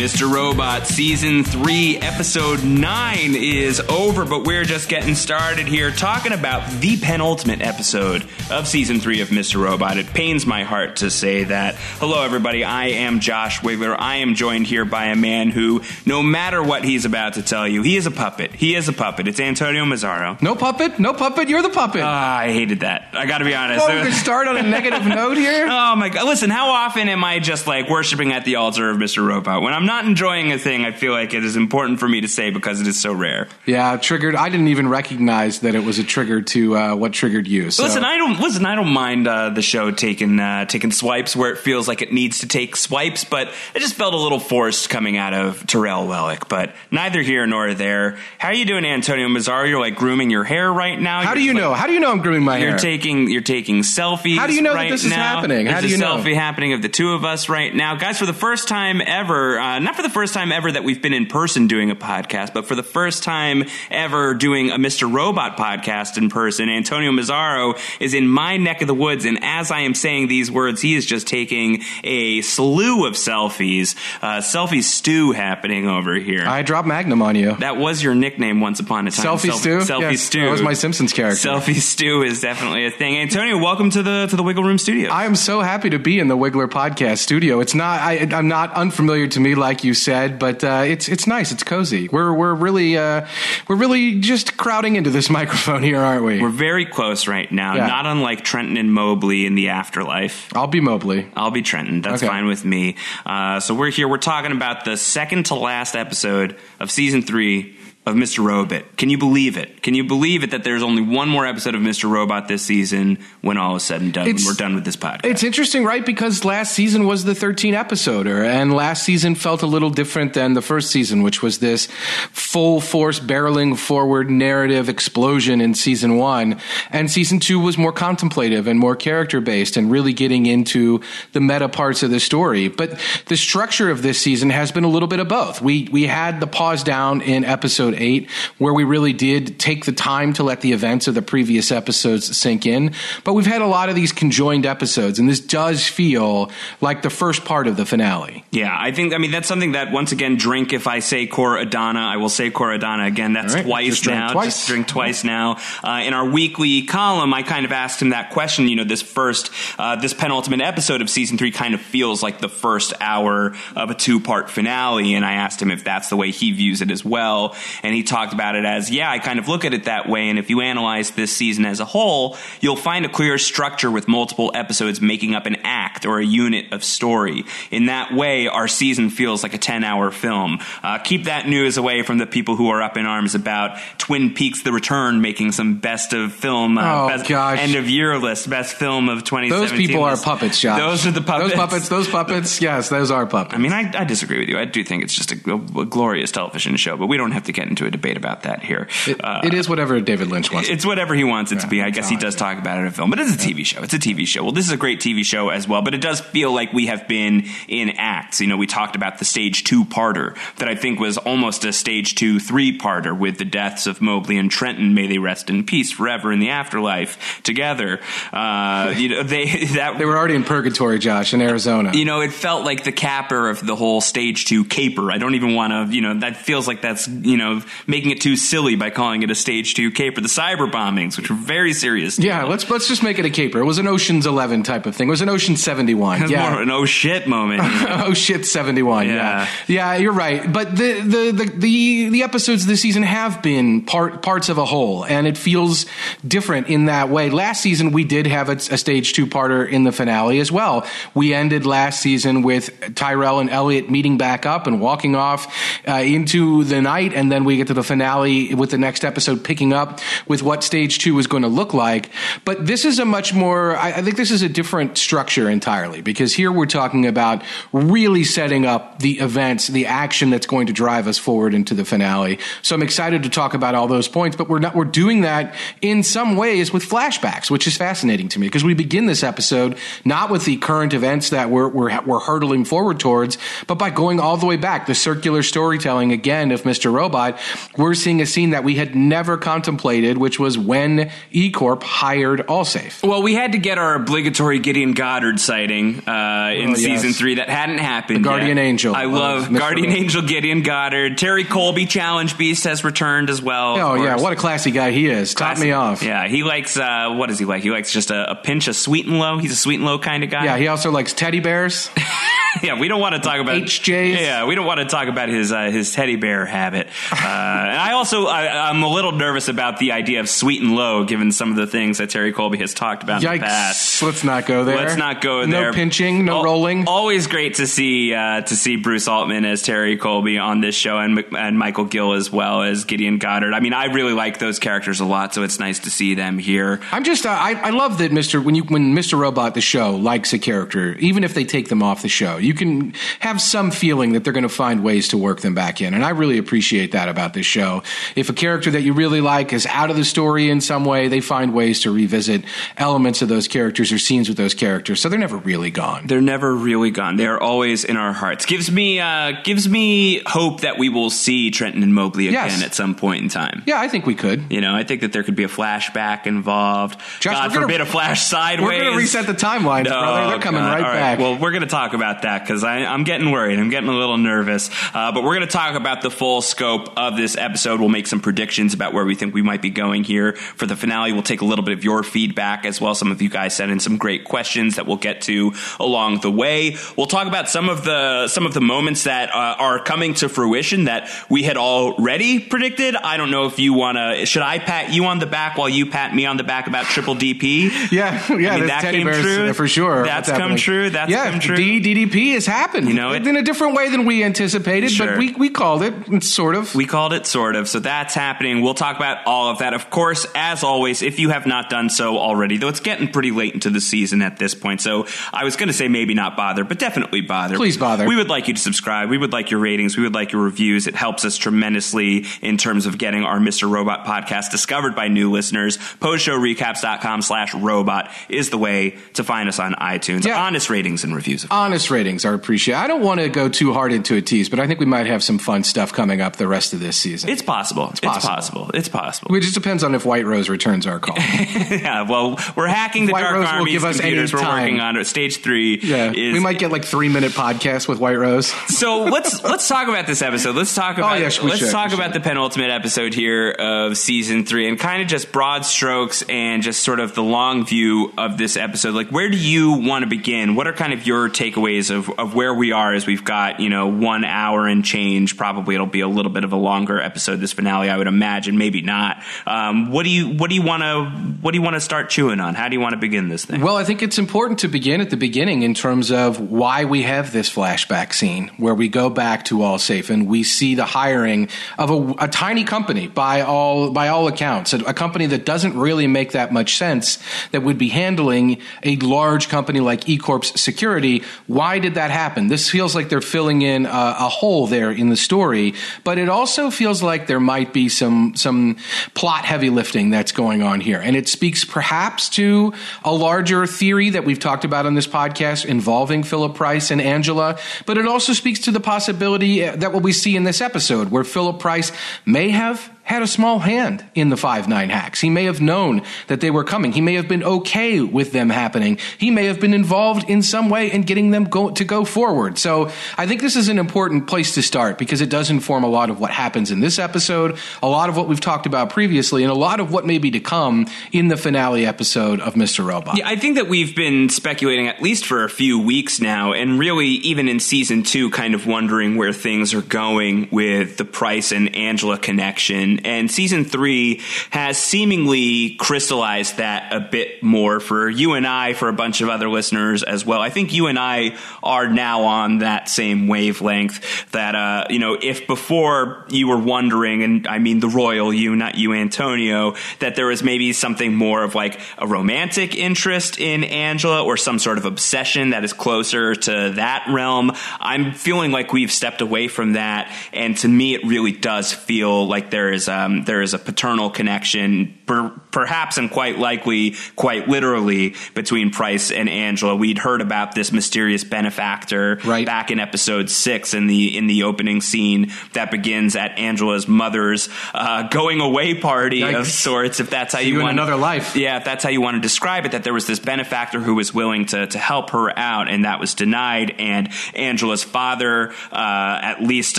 Mr. Robot Season 3, Episode 9 is over, but we're just getting started here talking about the penultimate episode of Season 3 of Mr. Robot. It pains my heart to say that. Hello, everybody. I am Josh Wigler. I am joined here by a man who, no matter what he's about to tell you, he is a puppet. He is a puppet. It's Antonio Mazzaro. No puppet, no puppet. You're the puppet. Ah, I hated that. I gotta be honest. well, we could start on a negative note here. Oh my god! Listen, how often am I just like worshiping at the altar of Mr. Robot? When I'm not enjoying a thing, I feel like it is important for me to say because it is so rare. Yeah, triggered. I didn't even recognize that it was a trigger to uh, what triggered you. So. Listen, I don't listen. I don't mind uh, the show taking uh, taking swipes where it feels like it needs to take swipes, but it just felt a little forced coming out of Tyrell Wellick. But neither here nor there. How are you doing, Antonio Mazzaro? You're like grooming your hair right now. How You're do you like- know? How do you know I'm grooming my hair? You're taking you're taking selfies. How do you know that right this is happening? How There's do you a know? selfie happening of the two of us right now, guys. For the first time ever, uh, not for the first time ever that we've been in person doing a podcast, but for the first time ever doing a Mr. Robot podcast in person. Antonio Mazzaro is in my neck of the woods, and as I am saying these words, he is just taking a slew of selfies, uh, selfie stew happening over here. I dropped Magnum on you. that was your nickname once upon a time. Selfie Self- stew. Selfie Yes, stew. That was my Simpsons character. Selfie stew is definitely a thing. Antonio, welcome to the to the Wiggle Room Studio. I am so happy to be in the Wiggler podcast studio. It's not I, I'm not unfamiliar to me, like you said, but uh, it's it's nice. It's cozy. We're we're really uh, we're really just crowding into this microphone here, aren't we? We're very close right now, Yeah. not unlike Trenton and Mobley in the afterlife. I'll be Mobley. I'll be Trenton. That's Okay. fine with me. Uh, so we're here. We're talking about the second to last episode of season three of Mr. Robot. Can you believe it? Can you believe it that there's only one more episode of Mr. Robot this season when all is said and done? It's- we're done with this podcast. It's interesting, right? Because last season was the 13 episoder, and last season felt a little different than the first season, which was this full force barreling forward narrative explosion in season one. And season two was more contemplative and more character based and really getting into the meta parts of the story. But the structure of this season has been a little bit of both. We, we had the pause down in episode eight, where we really did take the time to let the events of the previous episodes sink in. But we've had a lot of these conjoined episodes, and this does feel like the first part of the finale. Yeah, I think. I mean, that's something that once again, drink. If I say Kor Adana, I will say Kor Adana again. That's right, twice just now. twice. Just drink twice now. Uh, in our weekly column, I kind of asked him that question. You know, this first, uh, this penultimate episode of season three kind of feels like the first hour of a two-part finale, and I asked him if that's the way he views it as well, and he talked about it as, yeah, I kind of look at it that way. And if you analyze this season as a whole, you'll find a clear structure with multiple episodes making up an act or a unit of story. In that way, our season feels like a 10 hour film. Uh, keep that news away from the people who are up in arms about Twin Peaks The Return making some best of film, uh, Oh, best gosh. end of year list, best film of 2017. Those people are puppets, Josh. Those are the puppets. Those puppets. Those puppets. Yes, those are puppets. I mean, I, I disagree with you. I do think it's just a, a glorious television show, but we don't have to get into a debate about that here. It- Uh, it is whatever David Lynch wants. it's whatever he wants it to be. I guess he does talk about it in a film, but it's a TV show. It's a TV show. Well, this is a great TV show as well, but it does feel like we have been in acts. You know, we talked about the stage two parter that I think was almost a stage two three parter with the deaths of Mobley and Trenton. May they rest in peace forever in the afterlife together. Uh, you know, they that they were already in purgatory, Josh, in Arizona. you know, it felt like the capper of the whole stage two caper. I don't even want to, you know, that feels like that's, you know, making it too silly by calling it a stage two caper. The cyber bombings, which were very serious. yeah, let's let's just make it a caper. It was an Ocean's Eleven type of thing. It was an Ocean Seventy One. Yeah, more an oh shit moment. you know. oh shit 71 Yeah. yeah. yeah you're right but the, the the the the episodes this season have been part parts of a whole and it feels different in that way last season we did have a, a stage two parter in the finale as well we ended last season with tyrell and elliot meeting back up and walking off uh, into the night and then we get to the finale with the next episode picking up with what stage two is going to look like but this is a much more I, I think this is a different structure entirely because here we're talking about really setting up the events, the action that's going to drive us forward into the finale. So I'm excited to talk about all those points, but we're not, we're doing that in some ways with flashbacks, which is fascinating to me because we begin this episode not with the current events that we're, we're, we're hurtling forward towards, but by going all the way back, the circular storytelling again of Mr. Robot we're seeing a scene that we had never contemplated, which was when E Corp hired Allsafe. Well, we had to get our obligatory Gideon Goddard sighting uh, in Oh, yes. season three. That hadn't happened. The Guardian yet. Angel I love Mr. Guardian. Angel Gideon Goddard. Terry Colby, Challenge Beast, has returned as well. Oh yeah, what a classy guy he is. Top me off. Yeah, he likes. Uh, what does he like? He likes just a, a pinch of sweet and low. He's a sweet and low kind of guy. Yeah, he also likes teddy bears. yeah. We don't want to talk about HJs. Yeah, we don't want to talk about his uh, his teddy bear habit. Uh, and I also I, I'm a little nervous about the idea of sweet and low, given some of the things that Terry Colby has talked about in the past. Yikes! Let's not go there. Let's not go no there. No pinching, no Al- rolling. Always great to see uh, to see Bruce Altman as Terry Colby on this show, and, and Michael Gill as well as Gideon Goddard. I mean, I really like those characters a lot, so it's nice to see them here. I'm just uh, I, I love that Mr. when you when Mr. Robot the show likes a character, even if they take them off the show, you can have some feeling that they're going to find ways to work them back in, and I really appreciate that about this show. If a character that you really like is out of the story in some way, they find ways to revisit elements of those characters or scenes with those characters, so they're never really gone. They're never really gone. They are always in our hearts. Gives me uh, gives me hope that we will see Trenton and Mobley again Yes. at some point in time. Yeah, I think we could. You know, I think that there could be a flashback involved. Josh, God gonna- forbid a flash sideways. We're going to reset the timeline, No, brother. They're coming God. right All back. Well, we're going to talk about that because I'm getting worried. I'm getting a little nervous. Uh, but we're going to talk about the full scope of this episode. We'll make some predictions about where we think we might be going here for the finale. We'll take a little bit of your feedback as well. Some of you guys sent in some great questions that we'll get to along the way. We'll talk about some of the some of the moments that uh, are coming to fruition that we had already predicted. I don't know if you want to. Should I pat you on the back while you pat me on the back about Triple DP? Yeah, yeah, I mean, that came bears true. uh, for sure. That's come happening. true. That's yeah, come true. DDP has happened. You know, it- in a different way than we anticipated, Sure. but we we called it sort of. We called it sort of. So that's happening. We'll talk about all of that. Of course, as always, if you have not done so already, though it's getting pretty late into the season at this point. So I was going to say maybe not bother, but definitely bother. Please bother. We would like you to subscribe. We would like your ratings. We would like your reviews. It helps us tremendously in terms of getting our Mr. Robot podcast discovered by new listeners. Postshowrecaps.com slash robot is the way to find us on iTunes. Yeah. Honest ratings and reviews. of Honest ratings are appreciated. I don't want to go too hard into a tease, but I think we might have some fun stuff coming up the rest of this season. It's possible. It's possible. possible. It's possible. it just depends on if White Rose returns our call. yeah, well, we're hacking the White Dark Rose will give us any computers. We're time. working on it. Stage three. yeah, is, we might get like three minute podcasts with White Rose. So let's let's talk about this episode. Let's talk oh, about Oh, we let's should, talk about the penultimate episode here of season three, and kind of just broad strokes and just sort of the long view of this episode. Like, where do you want to begin? What are kind of your takeaways of of where we are as we've got you know one hour and change? Probably it'll be a little bit of a longer episode. This finale, I would imagine, maybe not. Um, what do you what do you want to what do you want to start chewing on? How do you want to begin this thing? Well, I think it's important to begin at the beginning in terms of why we have this flashback scene where we go back to All Safe and we see the hiring of a, a tiny company by all by all accounts, a, a company that doesn't really make that much sense that would be handling a large company like eCorp's security. Why did that happen? This feels like they're filling in a, a hole there in the story, but it also feels like there might be some some plot heavy lifting that's going on here, and it speaks perhaps to a larger theory that we've talked about on this podcast involving Philip Price and Angela, but it also speaks to the possibility that what we see in this episode, where Philip Price may have had a small hand in the 5 9 hacks. He may have known that they were coming. He may have been okay with them happening. He may have been involved in some way in getting them go, to go forward. So I think this is an important place to start because it does inform a lot of what happens in this episode, a lot of what we've talked about previously, and a lot of what may be to come in the finale episode of Mr. Robot. Yeah, I think that we've been speculating at least for a few weeks now, and really even in season two, kind of wondering where things are going with the Price and Angela connection. And season three has seemingly crystallized that a bit more for you and I, for a bunch of other listeners as well. I think you and I are now on that same wavelength that, uh, you know, if before you were wondering, and I mean the royal you, not you, Antonio, that there was maybe something more of like a romantic interest in Angela or some sort of obsession that is closer to that realm. I'm feeling like we've stepped away from that, and to me, it really does feel like there is um, there is a paternal connection, per- perhaps and quite likely, quite literally, between Price and Angela. We'd heard about this mysterious benefactor right. back in episode six in the in the opening scene that begins at Angela's mother's uh, going away party Yikes. of sorts, if that's how you, you want another life. Yeah, if that's how you want to describe it, that there was this benefactor who was willing to to help her out, and that was denied. And Angela's father, uh, at least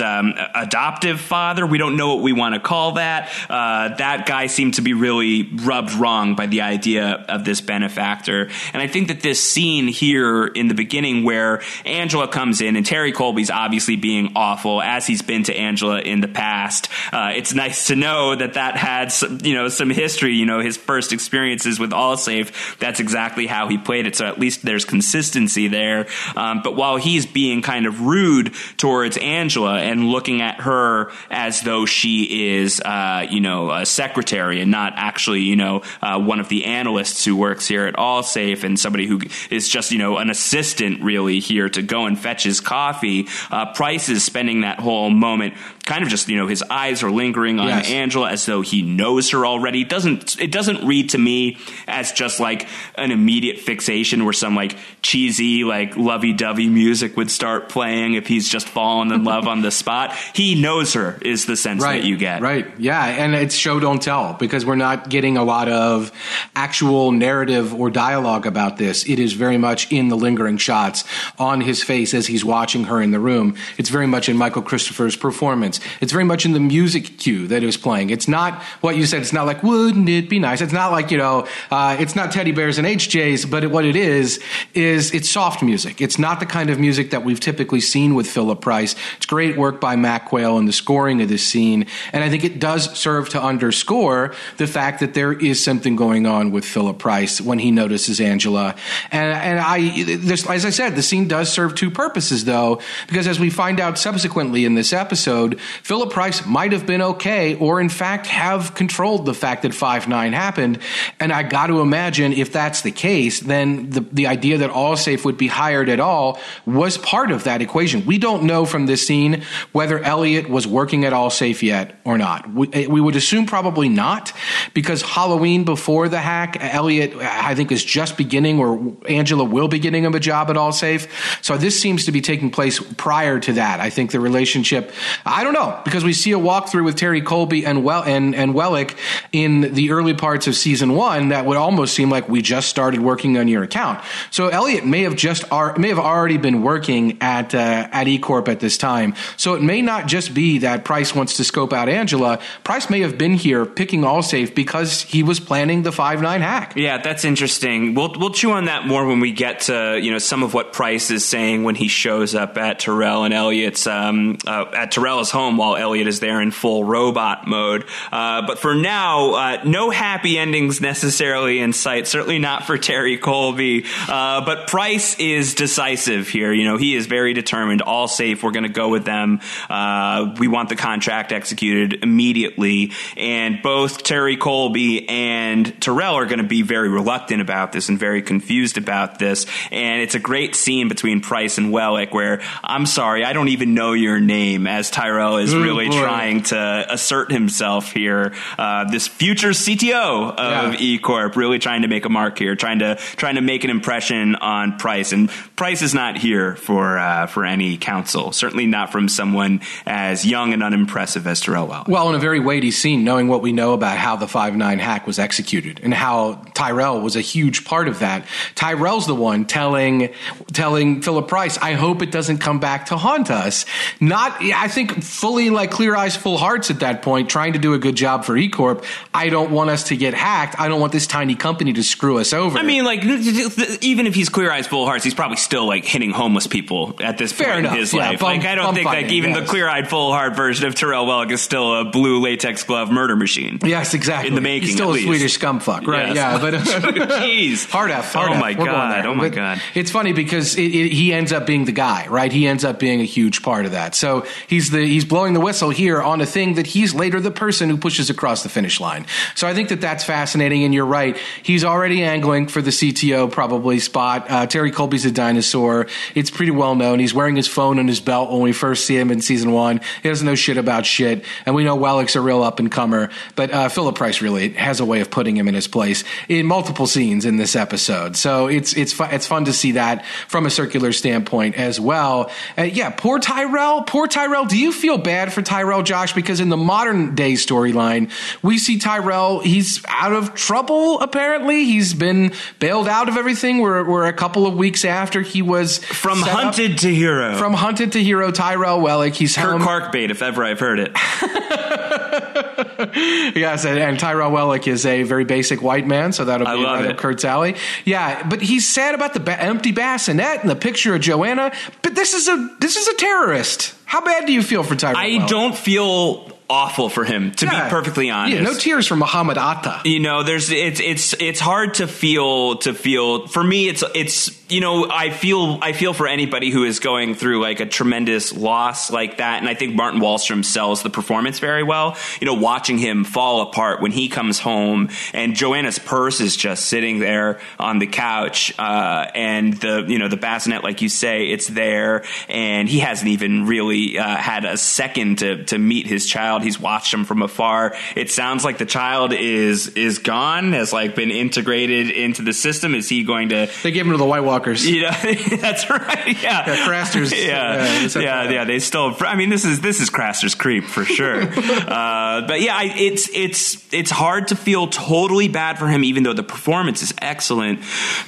um, adoptive father, we don't know what we want to call that. Uh, that guy seemed to be really rubbed wrong by the idea of this benefactor. And I think that this scene here in the beginning where Angela comes in and Terry Colby's obviously being awful as he's been to Angela in the past. Uh, it's nice to know that that had some, you know, some history, you know, his first experiences with Allsafe. That's exactly how he played it. So at least there's consistency there. Um, but while he's being kind of rude towards Angela and looking at her as though she is, uh, you know, a secretary and not actually, you know, uh, one of the analysts who works here at Allsafe and somebody who is just, you know, an assistant really here to go and fetch his coffee. Uh, Price is spending that whole moment kind of just, you know, his eyes are lingering on yes. Angela as though he knows her already. It doesn't it doesn't read to me as just like an immediate fixation where some like cheesy, like lovey dovey music would start playing if he's just fallen in love on the spot. He knows her is the sense right, that you get. Right. Yeah. And it's show don't tell because we're not getting a lot of actual narrative or dialogue about this. It is very much in the lingering shots on his face as he's watching her in the room. It's very much in Michael Cristofer's performance. It's very much in the music cue that is playing. It's not what you said. It's not like, wouldn't it be nice? It's not like, you know, uh, it's not teddy bears and HJs, but it, what it is, is it's soft music. It's not the kind of music that we've typically seen with Philip Price. It's great work by Mac Quayle in the scoring of this scene. And I think it does serve to underscore the fact that there is something going on with Philip Price when he notices Angela. And, and I, this, as I said, the scene does serve two purposes though, because as we find out subsequently in this episode, Philip Price might have been okay or in fact have controlled the fact that 5-9 happened. And I got to imagine if that's the case, then the, the idea that Allsafe would be hired at all was part of that equation. We don't know from this scene whether Elliot was working at Allsafe yet or not. We, eh, we would assume probably not because Halloween before the hack, Elliot, I think, is just beginning or Angela will be getting him a job at Allsafe. So this seems to be taking place prior to that. I think the relationship, I don't know, because we see a walkthrough with Terry Colby and well and, and Wellick in the early parts of season one that would almost seem like we just started working on your account. So Elliot may have just may have already been working at uh, at eCorp at this time. So it may not just be that Price wants to scope out Angela. Price may have been here picking Allsafe because he was planning the five nine hack. Yeah, that's interesting. We'll we'll chew on that more when we get to you know some of what Price is saying when he shows up at Tyrell and Elliot's um, uh, at Tyrell's home while Elliot is there in full robot mode. Uh, but for now, uh, no happy endings necessarily in sight. Certainly not for Terry Colby. Uh, but Price is decisive here. You know, he is very determined. All safe. We're going to go with them. Uh, we want the contract executed immediately. And both Terry Colby and Tyrell are going to be very reluctant about this and very confused about this. And it's a great scene between Price and Wellick where I'm sorry, I don't even know your name as Tyrell is mm, really boy. trying to assert himself here. Uh, this future CTO of yeah. eCorp really trying to make a mark here, trying to trying to make an impression on Price. And Price is not here for uh, for any counsel. Certainly not from someone as young and unimpressive as Tyrell. Well, in a very weighty scene, knowing what we know about how the five nine hack was executed and how Tyrell was a huge part of that. Tyrell's the one telling telling Philip Price, "I hope it doesn't come back to haunt us." Not, I think, fully like clear eyes, full hearts at that point, trying to do a good job for eCorp. I don't want us to get hacked. I don't want this tiny company to screw us over. I mean, like even if he's clear eyes, full hearts, he's probably still like hitting homeless people at this Fair point enough. in his yeah, life. Bum, like I don't think like even yes. the clear eyed, full heart version of Tyrell Wellick is still a blue latex glove murder machine. Yes, exactly. In the making, he's still a. Swedish scumfuck, right? Yes. Yeah, but jeez, hard F. Hard oh F. my god! Oh my god! It's funny because it, it, he ends up being the guy, right? He ends up being a huge part of that. So he's the he's he's blowing the whistle here on a thing that he's later the person who pushes across the finish line. So I think that that's fascinating. And you're right. He's already angling for the CTO probably spot. Uh, Terry Colby's a dinosaur. It's pretty well known. He's wearing his phone on his belt when we first see him in season one. He doesn't know shit about shit. And we know Wellick's a real up and comer. But uh, Philip Price really has a way of putting him in his place in multiple scenes in this episode. So it's it's fu- it's fun to see that from a circular standpoint as well. Uh, yeah, poor Tyrell. Poor Tyrell. Do you feel bad for Tyrell, Josh? Because in the modern day storyline, we see Tyrell. He's out of trouble. Apparently, he's been bailed out of everything. We're we're a couple of weeks after he was From set up- hunted to hero. from hunted to hero. Tyrell Wellick. He's Kirk home. Clark bait, if ever I've heard it. Yes, and, and Tyrell Wellick is a very basic white man, so that'll be right uh, it. up Kurt's alley. Yeah, but he's sad about the ba- empty bassinet and the picture of Joanna. But this is a this is a terrorist. How bad do you feel for Tyrell? I Wellick? don't feel awful for him, to Yeah. be perfectly honest. Yeah, no tears for Muhammad Atta. you know there's it's it's it's hard to feel to feel for me it's it's you know i feel i feel for anybody who is going through like a tremendous loss like that and i think martin wallstrom sells the performance very well. You know watching him fall apart when he comes home and joanna's purse is just sitting there on the couch uh, and the you know the bassinet like you say it's there and he hasn't even really uh, had a second to to meet his child. He's watched him from afar. It sounds like the child is is gone has like been integrated into the system. Is he going to They gave him to the White Walkers. you know, that's right. Yeah, Yeah, Craster's- Yeah, yeah, yeah, yeah, They still. I mean, this is this is Craster's creep for sure. uh, but yeah, I, it's it's it's hard to feel totally bad for him, even though the performance is excellent,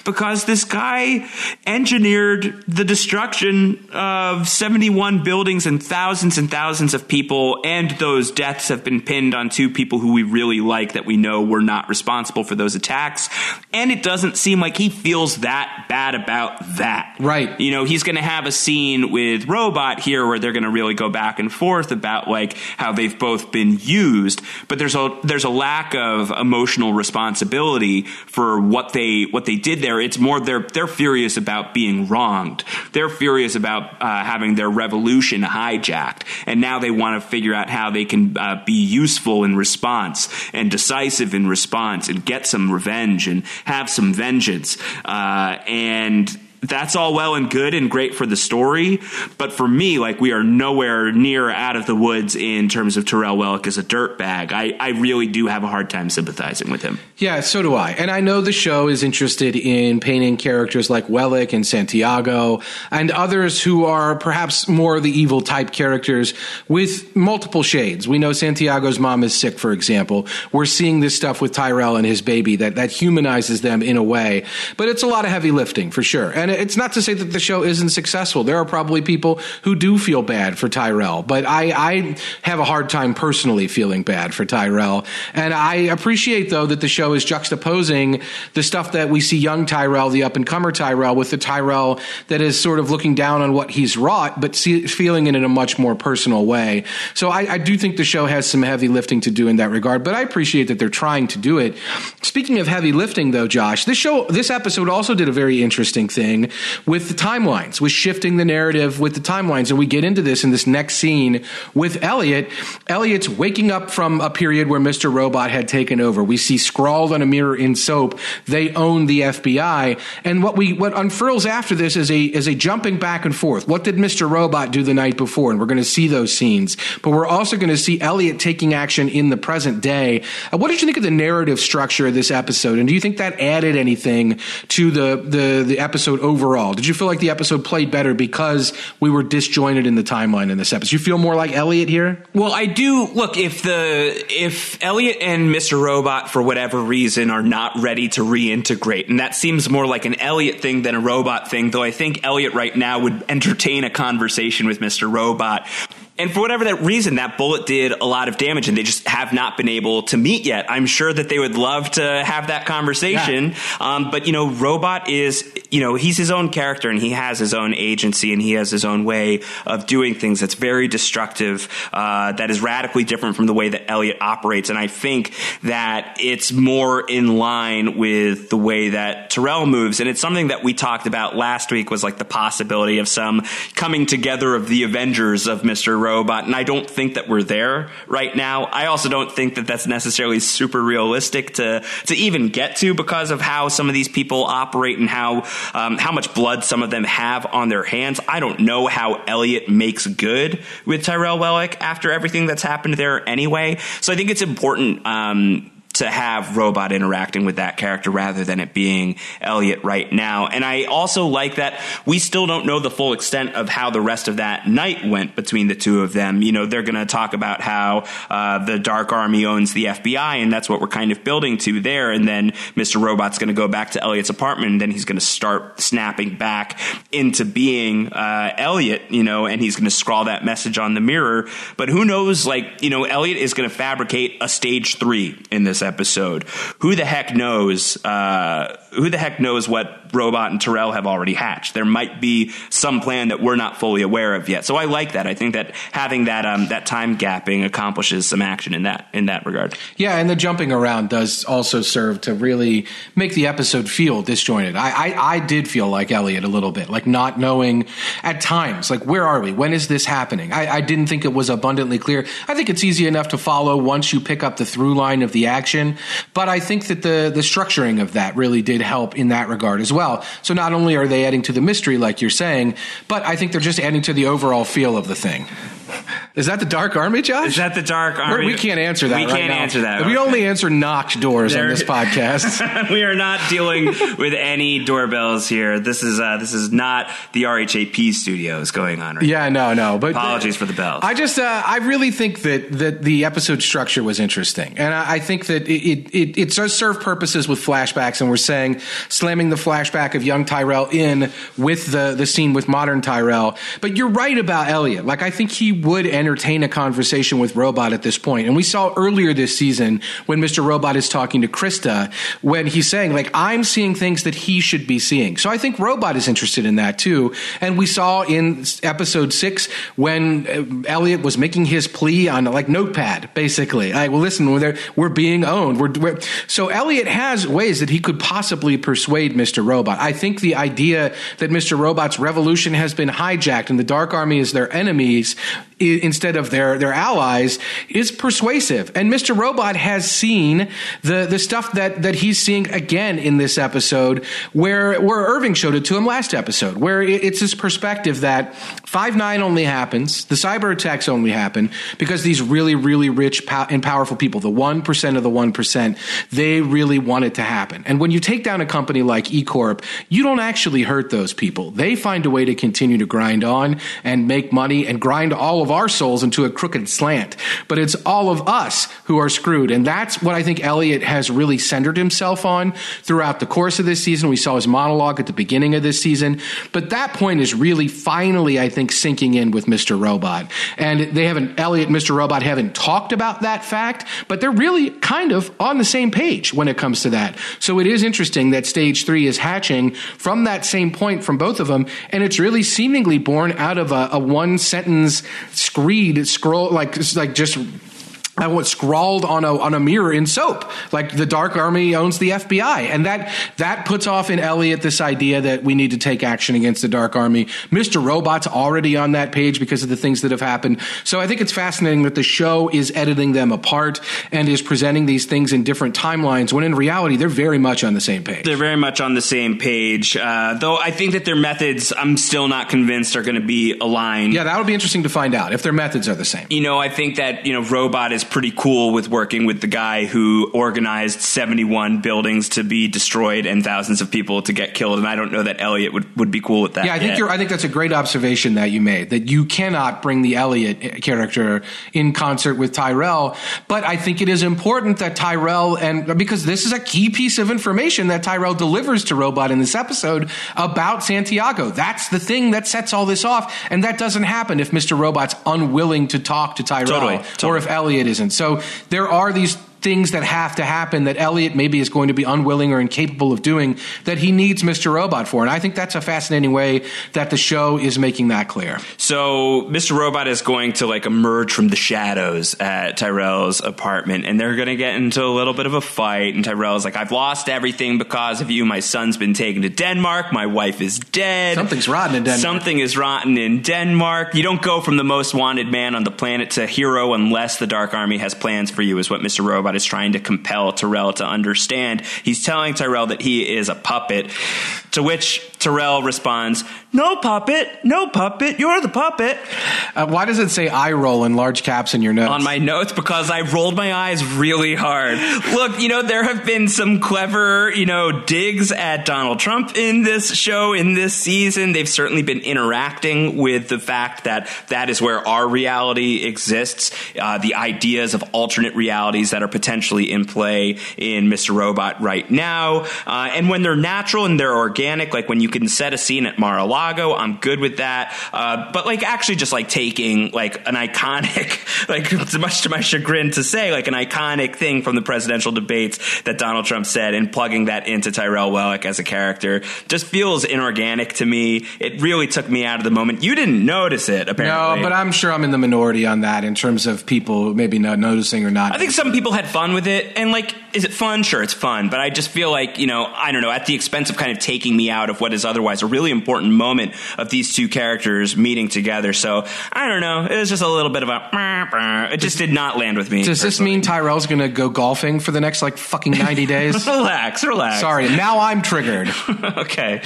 because this guy engineered the destruction of seventy one buildings and thousands and thousands of people, and those deaths have been pinned on two people who we really like that we know were not responsible for those attacks, and it doesn't seem like he feels that bad about that. Right. You know, he's going to have a scene with Robot here where they're going to really go back and forth about like how they've both been used, but there's a there's a lack of emotional responsibility for what they what they did there. It's more they're they're furious about being wronged. They're furious about uh, having their revolution hijacked, and now they want to figure out how they can uh, be useful in response and decisive in response and get some revenge and have some vengeance. Uh, and and that's all well and good and great for the story, but for me, like we are nowhere near out of the woods in terms of Tyrell Wellick as a dirtbag. I, I really do have a hard time sympathizing with him. Yeah, so do I. And I know the show is interested in painting characters like Wellick and Santiago and others who are perhaps more the evil type characters with multiple shades. We know Santiago's mom is sick, for example. We're seeing this stuff with Tyrell and his baby that, that humanizes them in a way. But it's a lot of heavy lifting, for sure. And it's not to say that the show isn't successful. There are probably people who do feel bad for Tyrell, but I, I have a hard time personally feeling bad for Tyrell. And I appreciate, though, that the show is juxtaposing the stuff that we see young Tyrell, the up and comer Tyrell, with the Tyrell that is sort of looking down on what he's wrought, but see, feeling it in a much more personal way. So I, I do think the show has some heavy lifting to do in that regard, but I appreciate that they're trying to do it. Speaking of heavy lifting, though, Josh, this show, this episode also did a very interesting thing with the timelines, with shifting the narrative with the timelines. And we get into this in this next scene with Elliot. Elliot's waking up from a period where Mr. Robot had taken over. We see scrawled on a mirror in soap, they own the FBI. And what we what unfurls after this is a is a jumping back and forth. What did Mr. Robot do the night before? And we're going to see those scenes. But we're also going to see Elliot taking action in the present day. Uh, what did you think of the narrative structure of this episode? And do you think that added anything to the the, the episode overall? Did you feel like the episode played better because we were disjointed in the timeline in this episode? You feel more like Elliot here? Well, I do look if the if Elliot and Mr. Robot for whatever reason are not ready to reintegrate, and that seems more like an Elliot thing than a robot thing, though I think Elliot right now would entertain a conversation with Mr. Robot. And for whatever that reason, that bullet did a lot of damage, and they just have not been able to meet yet. I'm sure that they would love to have that conversation, um, but you know, Robot is you know, he's his own character and he has his own agency and he has his own way of doing things that's very destructive, uh, that is radically different from the way that Elliot operates. And I think that it's more in line with the way that Tyrell moves. And it's something that we talked about last week was like the possibility of some coming together of the Avengers of Mr. Robot. And I don't think that we're there right now. I also don't think that that's necessarily super realistic to, to even get to because of how some of these people operate and how, um, how much blood some of them have on their hands. I don't know how Elliot makes good with Tyrell Wellick after everything that's happened there anyway. So I think it's important, um, to have Robot interacting with that character rather than it being Elliot right now. And I also like that we still don't know the full extent of how the rest of that night went between the two of them. You know, they're going to talk about how uh, the Dark Army owns the FBI, and that's what we're kind of building to there. And then Mr. Robot's going to go back to Elliot's apartment, and then he's going to start snapping back into being uh, Elliot, you know, and he's going to scrawl that message on the mirror. But who knows, like, you know, Elliot is going to fabricate a stage three in this episode. Who the heck knows? Uh, who the heck knows what Robot and Tyrell have already hatched? There might be some plan that we're not fully aware of yet. So I like that. I think that having that um, that time gapping accomplishes some action in that in that regard. Yeah, and the jumping around does also serve to really make the episode feel disjointed. I I, I did feel like Elliot a little bit, like not knowing at times, like where are we? When is this happening? I, I didn't think it was abundantly clear. I think it's easy enough to follow once you pick up the through line of the action, but I think that the the structuring of that really did help in that regard as well. So not only are they adding to the mystery, like you're saying, but I think they're just adding to the overall feel of the thing. Is that the Dark Army, Josh? Is that the Dark Army? we can't answer that. We right can't now. answer that. We only answer knocked doors There- on this podcast. we are not dealing with any doorbells here. This is uh, this is not the RHAP studios going on right yeah, no, no. But Apologies for the bells. I just, uh, I really think that that the episode structure was interesting, and I, I think that it, it it it does serve purposes with flashbacks, and we're saying slamming the flashback of young Tyrell in with the the scene with modern Tyrell. But you're right about Elliot. Like I think he would entertain a conversation with Robot at this point, and we saw earlier this season when Mr. Robot is talking to Krista when he's saying like I'm seeing things that he should be seeing. So I think Robot is interested in that too, and we saw in episode six when uh, Elliot was making his plea on like Notepad, basically. Like, well, listen, we're, we're being owned. We're, we're, so Elliot has ways that he could possibly persuade Mr. Robot. I think the idea that Mr. Robot's revolution has been hijacked and the Dark Army is their enemies instead of their, their allies is persuasive. And Mr. Robot has seen the, the stuff that, that he's seeing again in this episode where, where Irving showed it to him last episode, where it- it's this perspective that 5-9 only happens, the cyber attacks only happen because these really, really rich pow- and powerful people, the 1% of the 1%, they really want it to happen. And when you take down a company like eCorp, you don't actually hurt those people. They find a way to continue to grind on and make money and grind all of our souls into a crooked slant. But it's all of us who are screwed. And that's what I think Elliot has really centered himself on throughout the course of this season. We saw his monologue at the beginning of this season. But that point is really finally, I think, sinking in with Mr. Robot. And they haven't, Elliot and Mr. Robot haven't talked about that fact, but they're really kind of on the same page when it comes to that. So it is interesting that stage three is hatching from that same point from both of them. And it's really seemingly born out of a, a one sentence screed scroll, like, like just I was scrawled on a on a mirror in soap, like the Dark Army owns the FBI, and that that puts off in Elliot this idea that we need to take action against the Dark Army. Mister Robot's already on that page because of the things that have happened. So I think it's fascinating that the show is editing them apart and is presenting these things in different timelines, when in reality they're very much on the same page. They're very much on the same page, uh, though I think that their methods, I'm still not convinced, are going to be aligned. yeah, that would be interesting to find out if their methods are the same. You know, I think that, you know, Robot is pretty cool with working with the guy who organized 71 buildings to be destroyed and thousands of people to get killed. And I don't know that Elliot would, would be cool with that. Yeah, I think yet. you're. I think that's a great observation that you made. That you cannot bring the Elliot eh, character in concert with Tyrell, but I think it is important that Tyrell and because this is a key piece of information that Tyrell delivers to Robot in this episode about Santiago. That's the thing that sets all this off, and that doesn't happen if Mr. Robot's unwilling to talk to Tyrell Totally, or if Elliot isn't. So there are these things that have to happen that Elliot maybe is going to be unwilling or incapable of doing that he needs Mr. Robot for. And I think that's a fascinating way that the show is making that clear. So Mr. Robot is going to like emerge from the shadows at Tyrell's apartment and they're going to get into a little bit of a fight. And Tyrell's like, I've lost everything because of you. My son's been taken to Denmark. My wife is dead. Something's rotten in Denmark. Something is rotten in Denmark. You don't go from the most wanted man on the planet to hero unless the Dark Army has plans for you, is what Mr. Robot is trying to compel Tyrell to understand. He's telling Tyrell that he is a puppet, to which Tyrell responds, No puppet, no puppet, you're the puppet. Uh, why does it say eye roll in large caps in your notes? On my notes because I rolled my eyes really hard. Look, you know, there have been some clever, you know, digs at Donald Trump in this show, in this season. They've certainly been interacting with the fact that that is where our reality exists, uh, the ideas of alternate realities that are potentially in play in Mr. Robot right now. Uh, and when they're natural and they're organic, like when you can set a scene at Mar-a-Lago, I'm good with that. Uh, but like actually just like taking like an iconic, like it's much to my chagrin to say, like an iconic thing from the presidential debates that Donald Trump said and plugging that into Tyrell Wellick as a character just feels inorganic to me. It really took me out of the moment. You didn't notice it, apparently. No, but I'm sure I'm in the minority on that in terms of people maybe not noticing or not. I think some people had fun with it, and like, is it fun? Sure, it's fun, but I just feel like you know, I don't know, at the expense of kind of taking me out of what is otherwise a really important moment of these two characters meeting together. So I don't know, it was just a little bit of a. It just did not land with me. Does this mean Tyrell's going to go golfing for the next like fucking 90 days? relax, relax. Sorry, now I'm triggered. okay,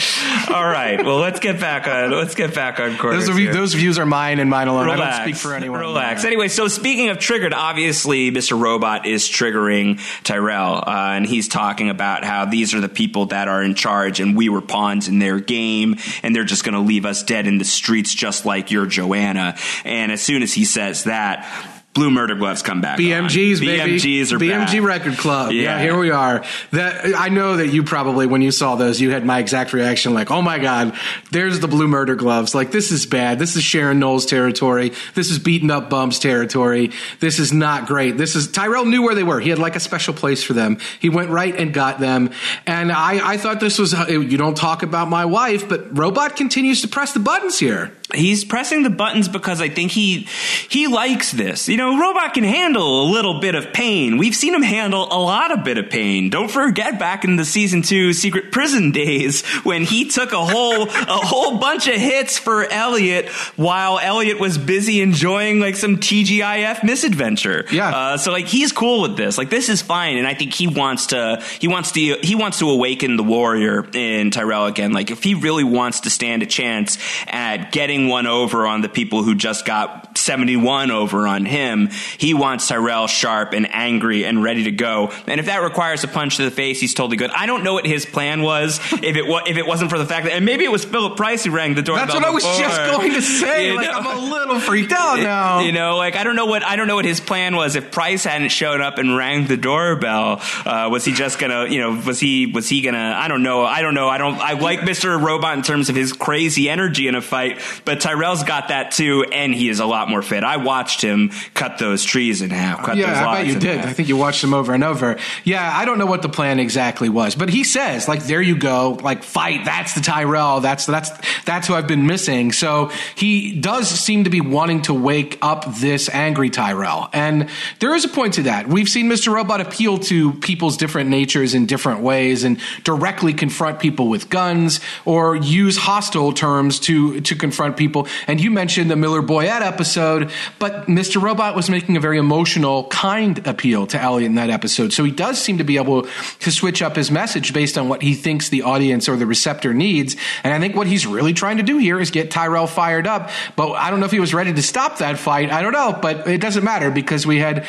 all right. Well, let's get back on. Let's get back on course. Those, are, those views are mine and mine alone. Relax. I don't speak for anyone. Relax. Anyway, so speaking of triggered, obviously Mr. Robot is triggering Tyrell, uh, and he's talking about how these are the people that are in charge, and we were pawns in their game, and they're just going to leave us dead in the streets, just like your Joanna. And as soon as he says that. Blue Murder Gloves come back. BMGs, on. baby. BMGs are BMG back. Record Club. Yeah. Yeah. here we are. That I know that you probably, when you saw those, you had my exact reaction, like, "Oh my god, there's the Blue Murder Gloves." Like, this is bad. This is Sharon Knowles territory. This is beaten up bumps territory. This is not great. This is Tyrell knew where they were. He had like a special place for them. He went right and got them. And I, I thought this was. You don't talk about my wife, but Robot continues to press the buttons here. He's pressing the buttons because I think he he likes this. You know, Robot can handle a little bit of pain. We've seen him handle a lot of bit of pain. Don't forget back in the season two Secret Prison days when he took a whole a whole bunch of hits for Elliot while Elliot was busy enjoying like some TGIF misadventure. Yeah. Uh, so like he's cool with this. Like this is fine, and I think he wants to he wants to he wants to awaken the warrior in Tyrell again. Like if he really wants to stand a chance at getting one over on the people who just got 71 over on him, he wants Tyrell sharp and angry and ready to go. And if that requires a punch to the face, he's totally good. I don't know what his plan was if it wa- if it wasn't for the fact that and maybe it was Philip Price who rang the doorbell. That's what I was just going to say. You Like, know? I'm a little freaked out now. You know, like I don't know what I don't know what his plan was. If Price hadn't shown up and rang the doorbell, uh, was he just gonna, you know, was he was he gonna? I don't know. I don't know. I don't. I like Mister Robot in terms of his crazy energy in a fight, but Tyrell's got that too, and he is a lot more fit. I watched him cut those trees in half. Cut those Yeah, I bet you did. half. I think you watched him over and over. Yeah, I don't know what the plan exactly was, but he says, like, there you go, like, fight. That's the Tyrell. That's that's that's who I've been missing. So he does seem to be wanting to wake up this angry Tyrell, and there is a point to that. We've seen Mr. Robot appeal to people's different natures in different ways, and directly confront people with guns, or use hostile terms to to confront people. And you mentioned the Miller Boyette episode, but Mr. Robot was making a very emotional, kind appeal to Elliot in that episode. So he does seem to be able to switch up his message based on what he thinks the audience or the receptor needs. And I think what he's really trying to do here is get Tyrell fired up. But I don't know if he was ready to stop that fight. I don't know, but it doesn't matter because we had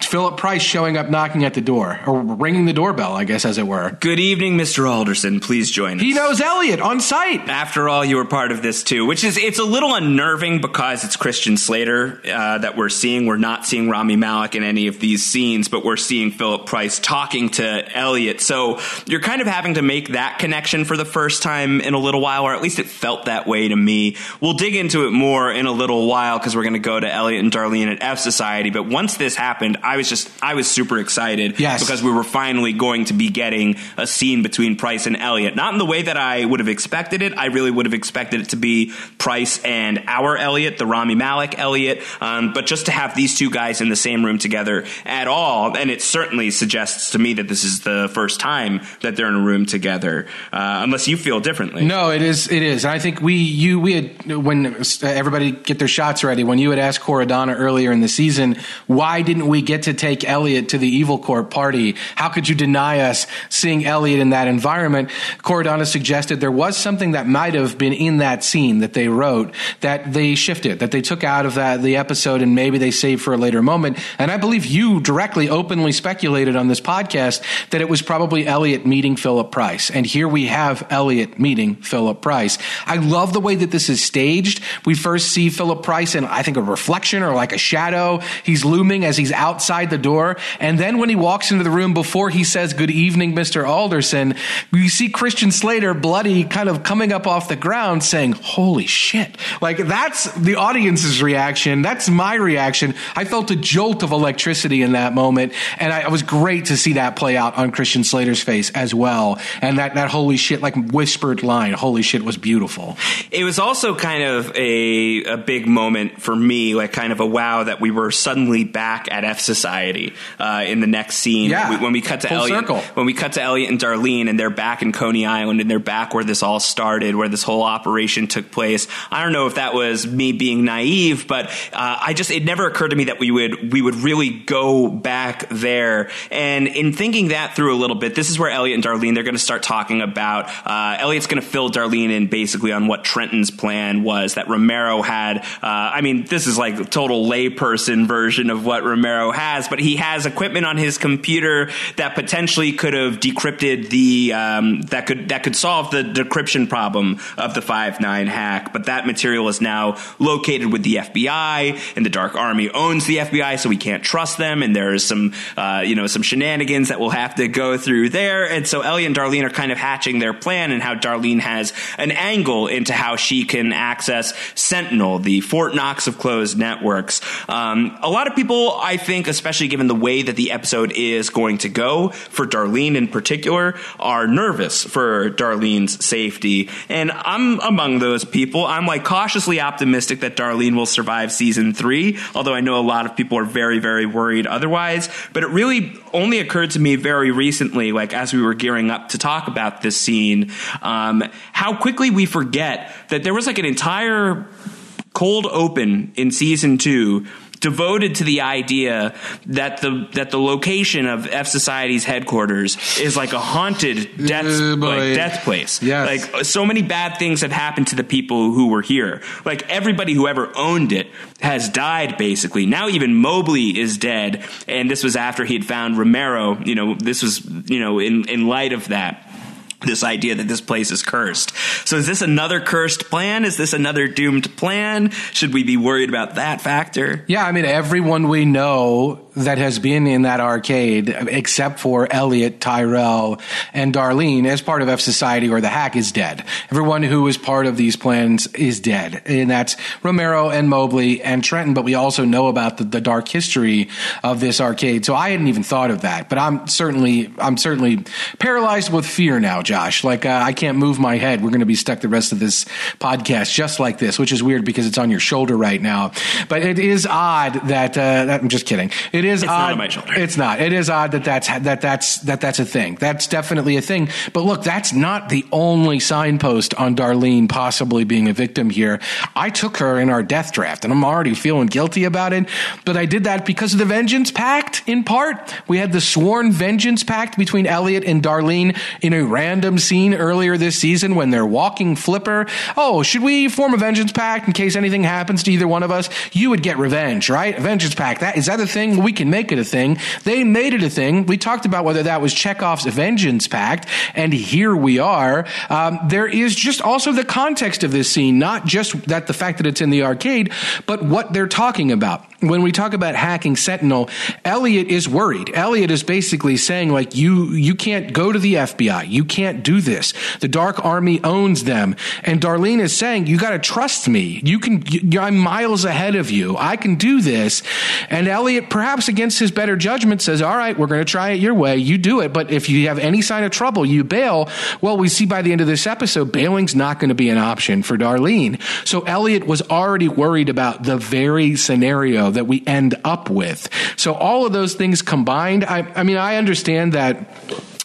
Philip Price showing up knocking at the door or ringing the doorbell, I guess, as it were. Good evening, Mr. Alderson. Please join us. He knows Elliot on site. After all, you were part of this too, which is it's a little unnerving because it's Christian Slater uh, that we're seeing. We're not seeing Rami Malek in any of these scenes, but we're seeing Philip Price talking to Elliot. So you're kind of having to make that connection for the first time in a little while, or at least it felt that way to me. We'll dig into it more in a little while because we're going to go to Elliot and Darlene at F Society. But once this happened, I was just I was super excited Yes. because we were finally going to be getting a scene between Price and Elliot. Not in the way that I would have expected it. I really would have expected it to be Price and our Elliot, the Rami Malek Elliot, um, but just to have these two guys in the same room together at all, and it certainly suggests to me that this is the first time that they're in a room together. Uh, unless you feel differently. No, it is. It is. I think we, you, we had when everybody get their shots ready. When you had asked Kor Adana earlier in the season, why didn't we get to take Elliot to the Evil Corp party? How could you deny us seeing Elliot in that environment? Kor Adana suggested there was something that might have been in that scene that they wrote that they shifted, that they took out of that the episode, and maybe they saved for a later moment. And I believe you directly, openly speculated on this podcast that it was probably Elliot meeting Philip Price, and here we have Elliot meeting Philip Price. I love the way that this is staged. We first see Philip Price in, I think, a reflection or like a shadow. He's looming as he's outside the door. And then when he walks into the room before he says, Good evening, Mr. Alderson, we see Christian Slater, bloody, kind of coming up off the ground saying, Holy. Like that's the audience's reaction. That's my reaction. I felt a jolt of electricity in that moment. And I, it was great to see that play out on Christian Slater's face as well. And that, that holy shit, like whispered line, holy shit was beautiful. It was also kind of a, a big moment for me, like kind of a wow that we were suddenly back at F Society uh, in the next scene. Yeah. We- when we cut to Full Elliot, circle. when we cut to Elliot and Darlene, and they're back in Coney Island, and they're back where this all started, where this whole operation took place. I don't know if that was me being naive, but uh, I just it never occurred to me that we would we would really go back there. And in thinking that through a little bit, this is where Elliot and Darlene they're going to start talking about. Uh, Elliot's going to fill Darlene in basically on what Trenton's plan was that Romero had. Uh, I mean, this is like a total layperson version of what Romero has, but he has equipment on his computer that potentially could have decrypted the um, that could that could solve the decryption problem of the five nine hack. But that material is now located with the FBI, and the Dark Army owns the FBI, so we can't trust them. And there's some uh, you know some shenanigans that we'll have to go through there. And so Ellie and Darlene are kind of hatching their plan, and how Darlene has an angle into how she can access Sentinel, the Fort Knox of closed networks. Um, a lot of people, I think, especially given the way that the episode is going to go, for Darlene in particular, are nervous for Darlene's safety. And I'm among those people. I'm like cautiously optimistic that Darlene will survive season three, although I know a lot of people are very, very worried otherwise. But it really only occurred to me very recently, like as we were gearing up to talk about this scene, um, how quickly we forget that there was like an entire cold open in season two devoted to the idea that the that the location of F Society's headquarters is like a haunted death Uh, like death place. Yes. Like so many bad things have happened to the people who were here. Like everybody who ever owned it has died basically. Now even Mobley is dead and this was after he had found Romero, you know, this was, you know, in in light of that this idea that this place is cursed. So is this another cursed plan? Is this another doomed plan? Should we be worried about that factor? Yeah, I mean, everyone we know that has been in that arcade, except for Elliot, Tyrell, and Darlene, as part of F Society or the hack, is dead. Everyone who is part of these plans is dead. And that's Romero and Mobley and Trenton, but we also know about the, the dark history of this arcade. So I hadn't even thought of that, but I'm certainly, I'm certainly paralyzed with fear now, Josh. Like, uh, I can't move my head. We're going to be stuck the rest of this podcast just like this, which is weird because it's on your shoulder right now. But it is odd that, uh, that I'm just kidding. It is It's odd. not on my shoulder. It's not. It is odd that that's that that's that that's a thing. That's definitely a thing. But look, that's not the only signpost on Darlene possibly being a victim here. I took her in our death draft, and I'm already feeling guilty about it. But I did that because of the Vengeance Pact. In part, we had the sworn Vengeance Pact between Elliot and Darlene in a random scene earlier this season when they're walking flipper. Oh, should we form a Vengeance Pact in case anything happens to either one of us? You would get revenge, right? Vengeance Pact. That is that a thing? We we can make it a thing. They made it a thing. We talked about whether that was Chekhov's Vengeance Pact, and here we are. Um, there is just also the context of this scene, not just that the fact that it's in the arcade, but what they're talking about when we talk about hacking Sentinel, Elliot is worried. Elliot is basically saying like you you can't go to the FBI. You can't do this. The Dark Army owns them. And Darlene is saying you got to trust me. You can you, I'm miles ahead of you. I can do this. And Elliot perhaps against his better judgment says, "All right, we're going to try it your way. You do it, but if you have any sign of trouble, you bail." Well, we see by the end of this episode bailing's not going to be an option for Darlene. So Elliot was already worried about the very scenario that we end up with. So all of those things combined, I, I mean, I understand that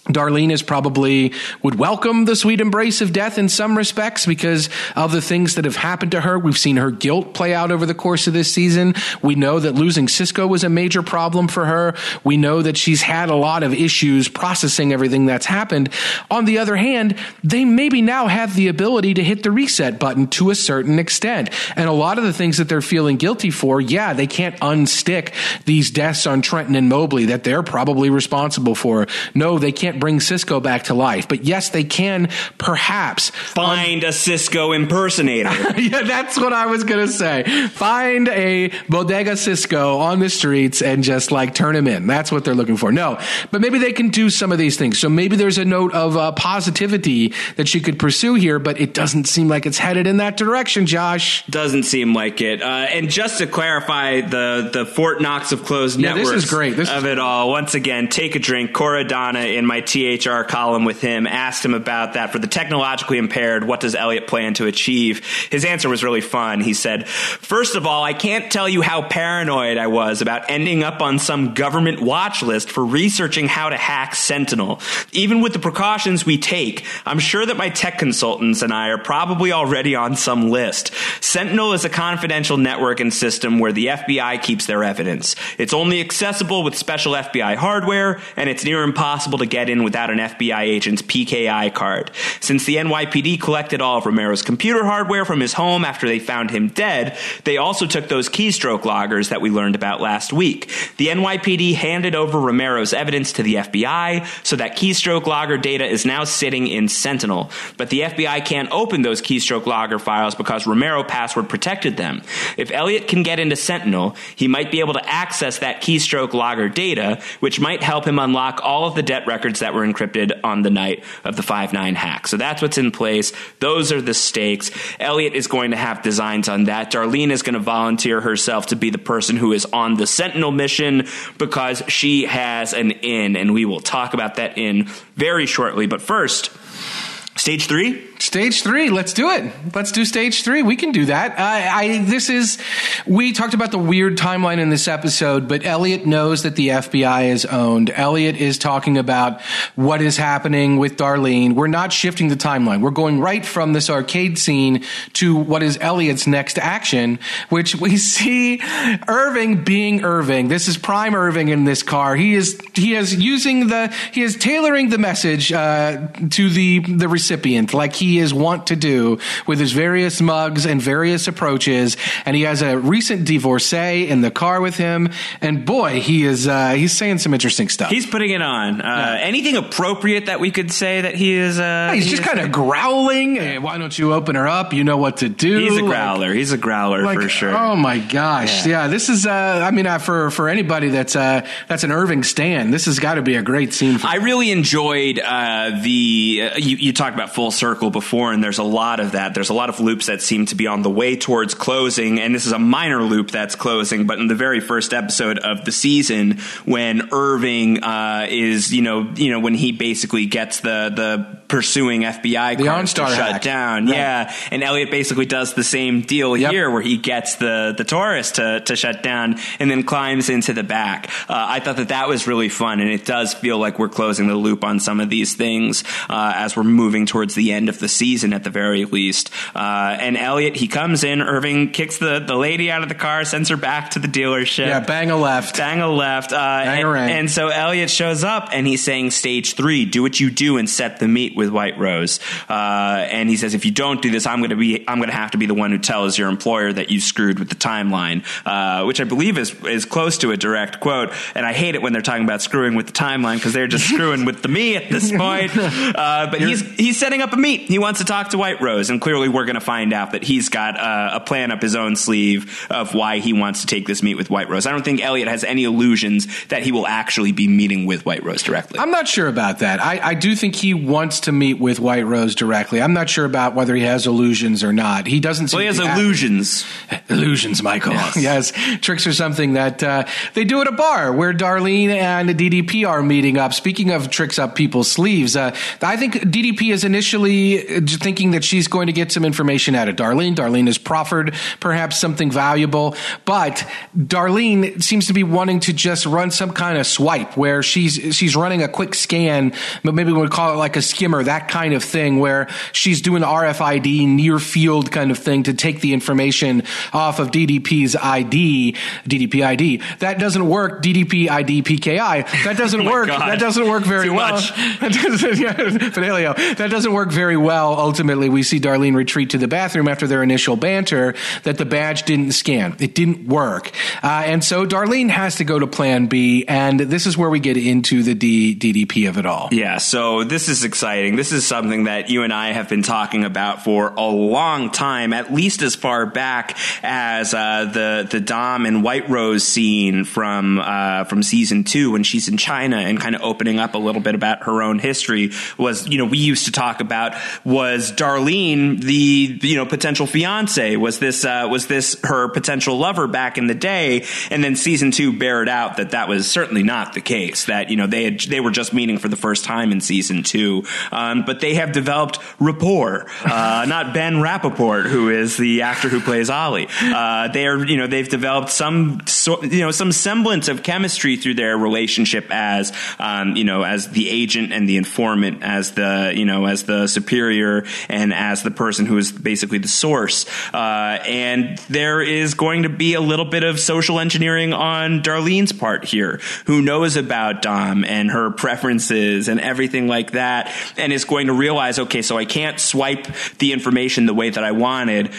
Darlene is probably would welcome the sweet embrace of death in some respects because of the things that have happened to her. We've seen her guilt play out over the course of this season. We know that losing Cisco was a major problem for her. We know that she's had a lot of issues processing everything that's happened. On the other hand, they maybe now have the ability to hit the reset button to a certain extent. And a lot of the things that they're feeling guilty for, yeah, they can't unstick these deaths on Trenton and Mobley that they're probably responsible for. No, they can't can't bring Cisco back to life, but yes, they can perhaps find a Cisco impersonator. yeah, that's what I was going to say. Find a bodega Cisco on the streets and just like turn him in. That's what they're looking for. No, but maybe they can do some of these things. So maybe there's a note of uh, positivity that she could pursue here, but it doesn't seem like it's headed in that direction, Josh. Doesn't seem like it. Uh, and just to clarify the the Fort Knox of closed yeah, networks this is great. This of is it all. Once again, take a drink. Kor Adana in my THR column with him, asked him about that. For the technologically impaired, what does Elliot plan to achieve? His answer was really fun. He said, First of all, I can't tell you how paranoid I was about ending up on some government watch list for researching how to hack Sentinel. Even with the precautions we take, I'm sure that my tech consultants and I are probably already on some list. Sentinel is a confidential network and system where the FBI keeps their evidence. It's only accessible with special FBI hardware, and it's near impossible to get in without an FBI agent's PKI card. Since the NYPD collected all of Romero's computer hardware from his home after they found him dead, they also took those keystroke loggers that we learned about last week. The NYPD handed over Romero's evidence to the FBI, so that keystroke logger data is now sitting in Sentinel. But the FBI can't open those keystroke logger files because Romero password protected them. If Elliot can get into Sentinel, he might be able to access that keystroke logger data, which might help him unlock all of the debt records that were encrypted on the night of the 5-9 hack. So that's what's in place. Those are the stakes. Elliot is going to have designs on that. Darlene is going to volunteer herself to be the person who is on the Sentinel mission because she has an in, and we will talk about that in very shortly. But first, stage three Stage three, let's do it. Let's do stage three. We can do that. I, I, this is, we talked about the weird timeline in this episode, but Elliot knows that the FBI is owned. Elliot is talking about what is happening with Darlene. We're not shifting the timeline. We're going right from this arcade scene to what is Elliot's next action, which we see Irving being Irving. This is prime Irving in this car. He is, he is using the, he is tailoring the message, uh, to the, the recipient like he is wont to do with his various mugs and various approaches. And he has a recent divorcee in the car with him. And boy, he is uh, he's saying some interesting stuff. He's putting it on. Uh, yeah. Anything appropriate that we could say that he is? Uh, he's he just kind of growling. Hey, why don't you open her up? You know what to do. He's a growler. Like, he's a growler like, for sure. Oh my gosh! Yeah, yeah this is. Uh, I mean, uh, for for anybody that's uh, that's an Irving stand, this has got to be a great scene. I really enjoyed the. you, you talked about full circle before, and there's a lot of that. There's a lot of loops that seem to be on the way towards closing, and this is a minor loop that's closing. But in the very first episode of the season, when Irving uh, is, you know, you know, when he basically gets the the pursuing FBI the cars to shut hack. down, right. yeah, and Elliot basically does the same deal yep. here, where he gets the the Taurus to to shut down, and then climbs into the back. Uh, I thought that that was really fun, and it does feel like we're closing the loop on some of these things uh, as we're moving towards the end of the season at the very least. Uh, and Elliot, he comes in. Irving kicks the, the lady out of the car, sends her back to the dealership. Yeah, bang a left. Bang a left. Uh, bang and, a and so Elliot shows up and he's saying, Stage three, do what you do and set the meet meet with White Rose. Uh, and he says, if you don't do this, I'm going to be, I'm going to have to be the one who tells your employer that you screwed with the timeline, uh, which I believe is, is close to a direct quote. And I hate it when they're talking about screwing with the timeline because they're just screwing with the me at this point. Uh, but he's, he's setting up a meet. He wants to talk to White Rose. And clearly we're going to find out that he's got uh, a plan up his own sleeve of why he wants to take this meet with White Rose. I don't think Elliot has any illusions that he will actually be meeting with White Rose directly. I'm not sure about that. I, I do think he wants to meet with White Rose directly. I'm not sure about whether he has illusions or not. He doesn't. Well, he has illusions. Illusions, Michael. Yes. yes. Tricks are something that uh, they do at a bar where Darlene and DDP are meeting up. Speaking of tricks up people's sleeves, uh, I think DDP is initially thinking that she's going to get some information out of Darlene. Darlene has proffered perhaps something valuable, but Darlene seems to be wanting to just run some kind of swipe where she's she's running a quick scan, but maybe we would call it like a skimmer, that kind of thing, where she's doing RFID near field kind of thing to take the information off of DDP's ID, DDP ID. That doesn't work. DDP ID PKI. That doesn't oh work. God. That doesn't work very well. Fidelio. That doesn't work very well. Ultimately, we see Darlene retreat to the bathroom after their initial banter that the badge didn't scan. It didn't work. Uh, and so Darlene has to go to plan B. And this is where we get into the D- DDP of it all. Yeah. So this is exciting. This is something that you and I have been talking about for a long time, at least as far back as uh, the the Dom and White Rose scene from uh, from season two when she's in China and kind of opening up a little bit about her own history was you know we used to talk about was Darlene the you know potential fiance? Was this uh, was this her potential lover back in the day? And then season two bared out that that was certainly not the case that you know they had they were just meeting for the first time in season two um, but they have developed rapport uh, not Ben Rappaport who is the actor who plays Ollie. Uh, they are you know they've developed some so, you know some semblance of chemistry through their relationship as um, you know as the agent and the informant as the you know as the superior and as the person who is basically the source. Uh, and there is going to be a little bit of social engineering on Darlene's part here who knows about Dom and her preferences and everything like that is going to realize okay so I can't swipe the information the way that I wanted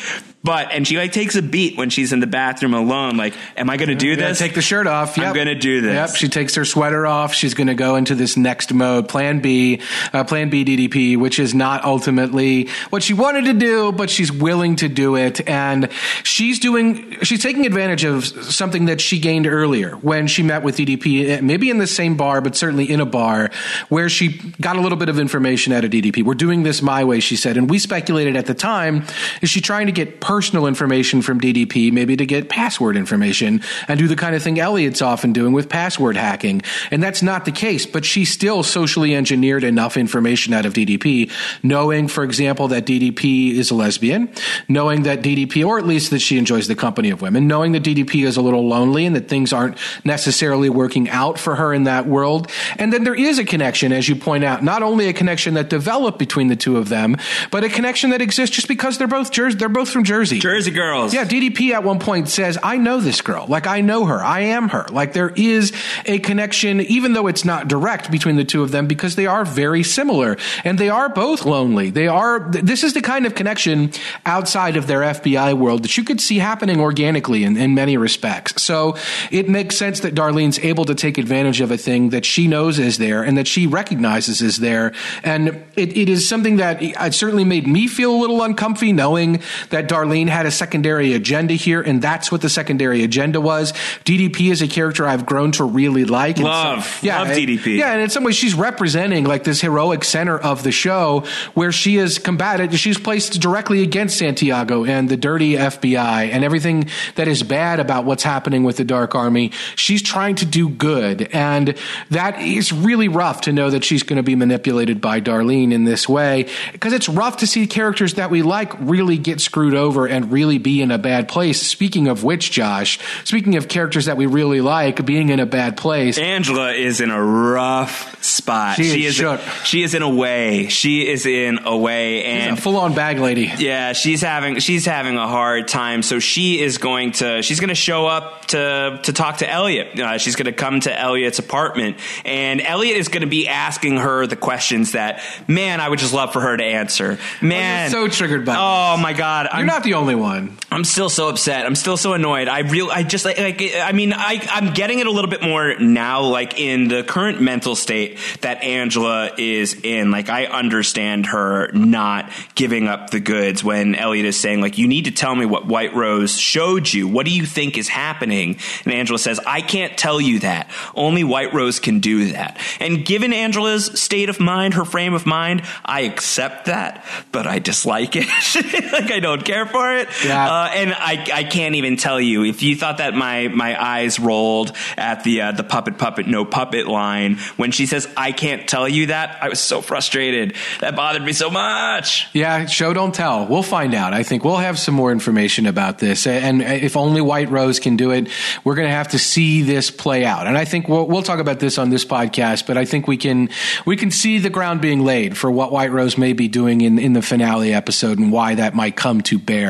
but and she like takes a beat when she's in the bathroom alone. Like, am I going to do yeah, this? Take the shirt off. Yep. I'm going to do this. Yep. She takes her sweater off. She's going to go into this next mode, Plan B, uh, Plan B DDP, which is not ultimately what she wanted to do, but she's willing to do it, and she's doing. She's taking advantage of something that she gained earlier when she met with DDP, eh, maybe in the same bar, but certainly in a bar where she got a little bit of information out of DDP. We're doing this my way, she said, and we speculated at the time: is she trying to get personal information from DDP, maybe to get password information and do the kind of thing Elliot's often doing with password hacking. And that's not the case, but she still socially engineered enough information out of DDP, knowing, for example, that DDP is a lesbian, knowing that DDP, or at least that she enjoys the company of women, knowing that DDP is a little lonely and that things aren't necessarily working out for her in that world. And then there is a connection, as you point out, not only a connection that developed between the two of them, but a connection that exists just because they're both they're both from Jersey. Jersey. Jersey girls. Yeah, DDP at one point says, I know this girl. Like, I know her. I am her. Like, there is a connection, even though it's not direct between the two of them, because they are very similar. And they are both lonely. They are, this is the kind of connection outside of their FBI world that you could see happening organically in, in many respects. So it makes sense that Darlene's able to take advantage of a thing that she knows is there and that she recognizes is there. And it, it is something that it certainly made me feel a little uncomfy knowing that Darlene Darlene had a secondary agenda here, and that's what the secondary agenda was. DDP is a character I've grown to really like. Love. Some, yeah, Love DDP. Yeah, and in some ways she's representing like this heroic center of the show where she is combated. She's placed directly against Santiago and the dirty FBI and everything that is bad about what's happening with the Dark Army. She's trying to do good. And that is really rough to know that she's going to be manipulated by Darlene in this way because it's rough to see characters that we like really get screwed over over and really be in a bad place. Speaking of which, Josh, speaking of characters that we really like being in a bad place, Angela is in a rough spot spot. She is shook. she is in a way. She is in a way, and full on bag lady. yeah, she's having she's having a hard time. So she is going to she's going to show up to to talk to Elliot. Uh, she's going to come to Elliot's apartment, and Elliot is going to be asking her the questions that man I would just love for her to answer. Man, so triggered by Oh my god, You're I'm not the only one. I'm still so upset. I'm still so annoyed. I real I just like, like I mean I I'm getting it a little bit more now like in the current mental state that Angela is in. Like I understand her not giving up the goods when Elliot is saying like you need to tell me what White Rose showed you. What do you think is happening? And Angela says I can't tell you that. Only White Rose can do that. And given Angela's state of mind, her frame of mind, I accept that, but I dislike it. like I don't care for it. Yeah. Uh, and I, I can't even tell you if you thought that my my eyes rolled at the uh, the puppet puppet no puppet line when she says I can't tell you that I was so frustrated that bothered me so much. Yeah, show don't tell. We'll find out. I think we'll have some more information about this. And if only White Rose can do it, we're going to have to see this play out. And I think we'll, we'll talk about this on this podcast, but I think we can we can see the ground being laid for what White Rose may be doing in, in the finale episode and why that might come to bear.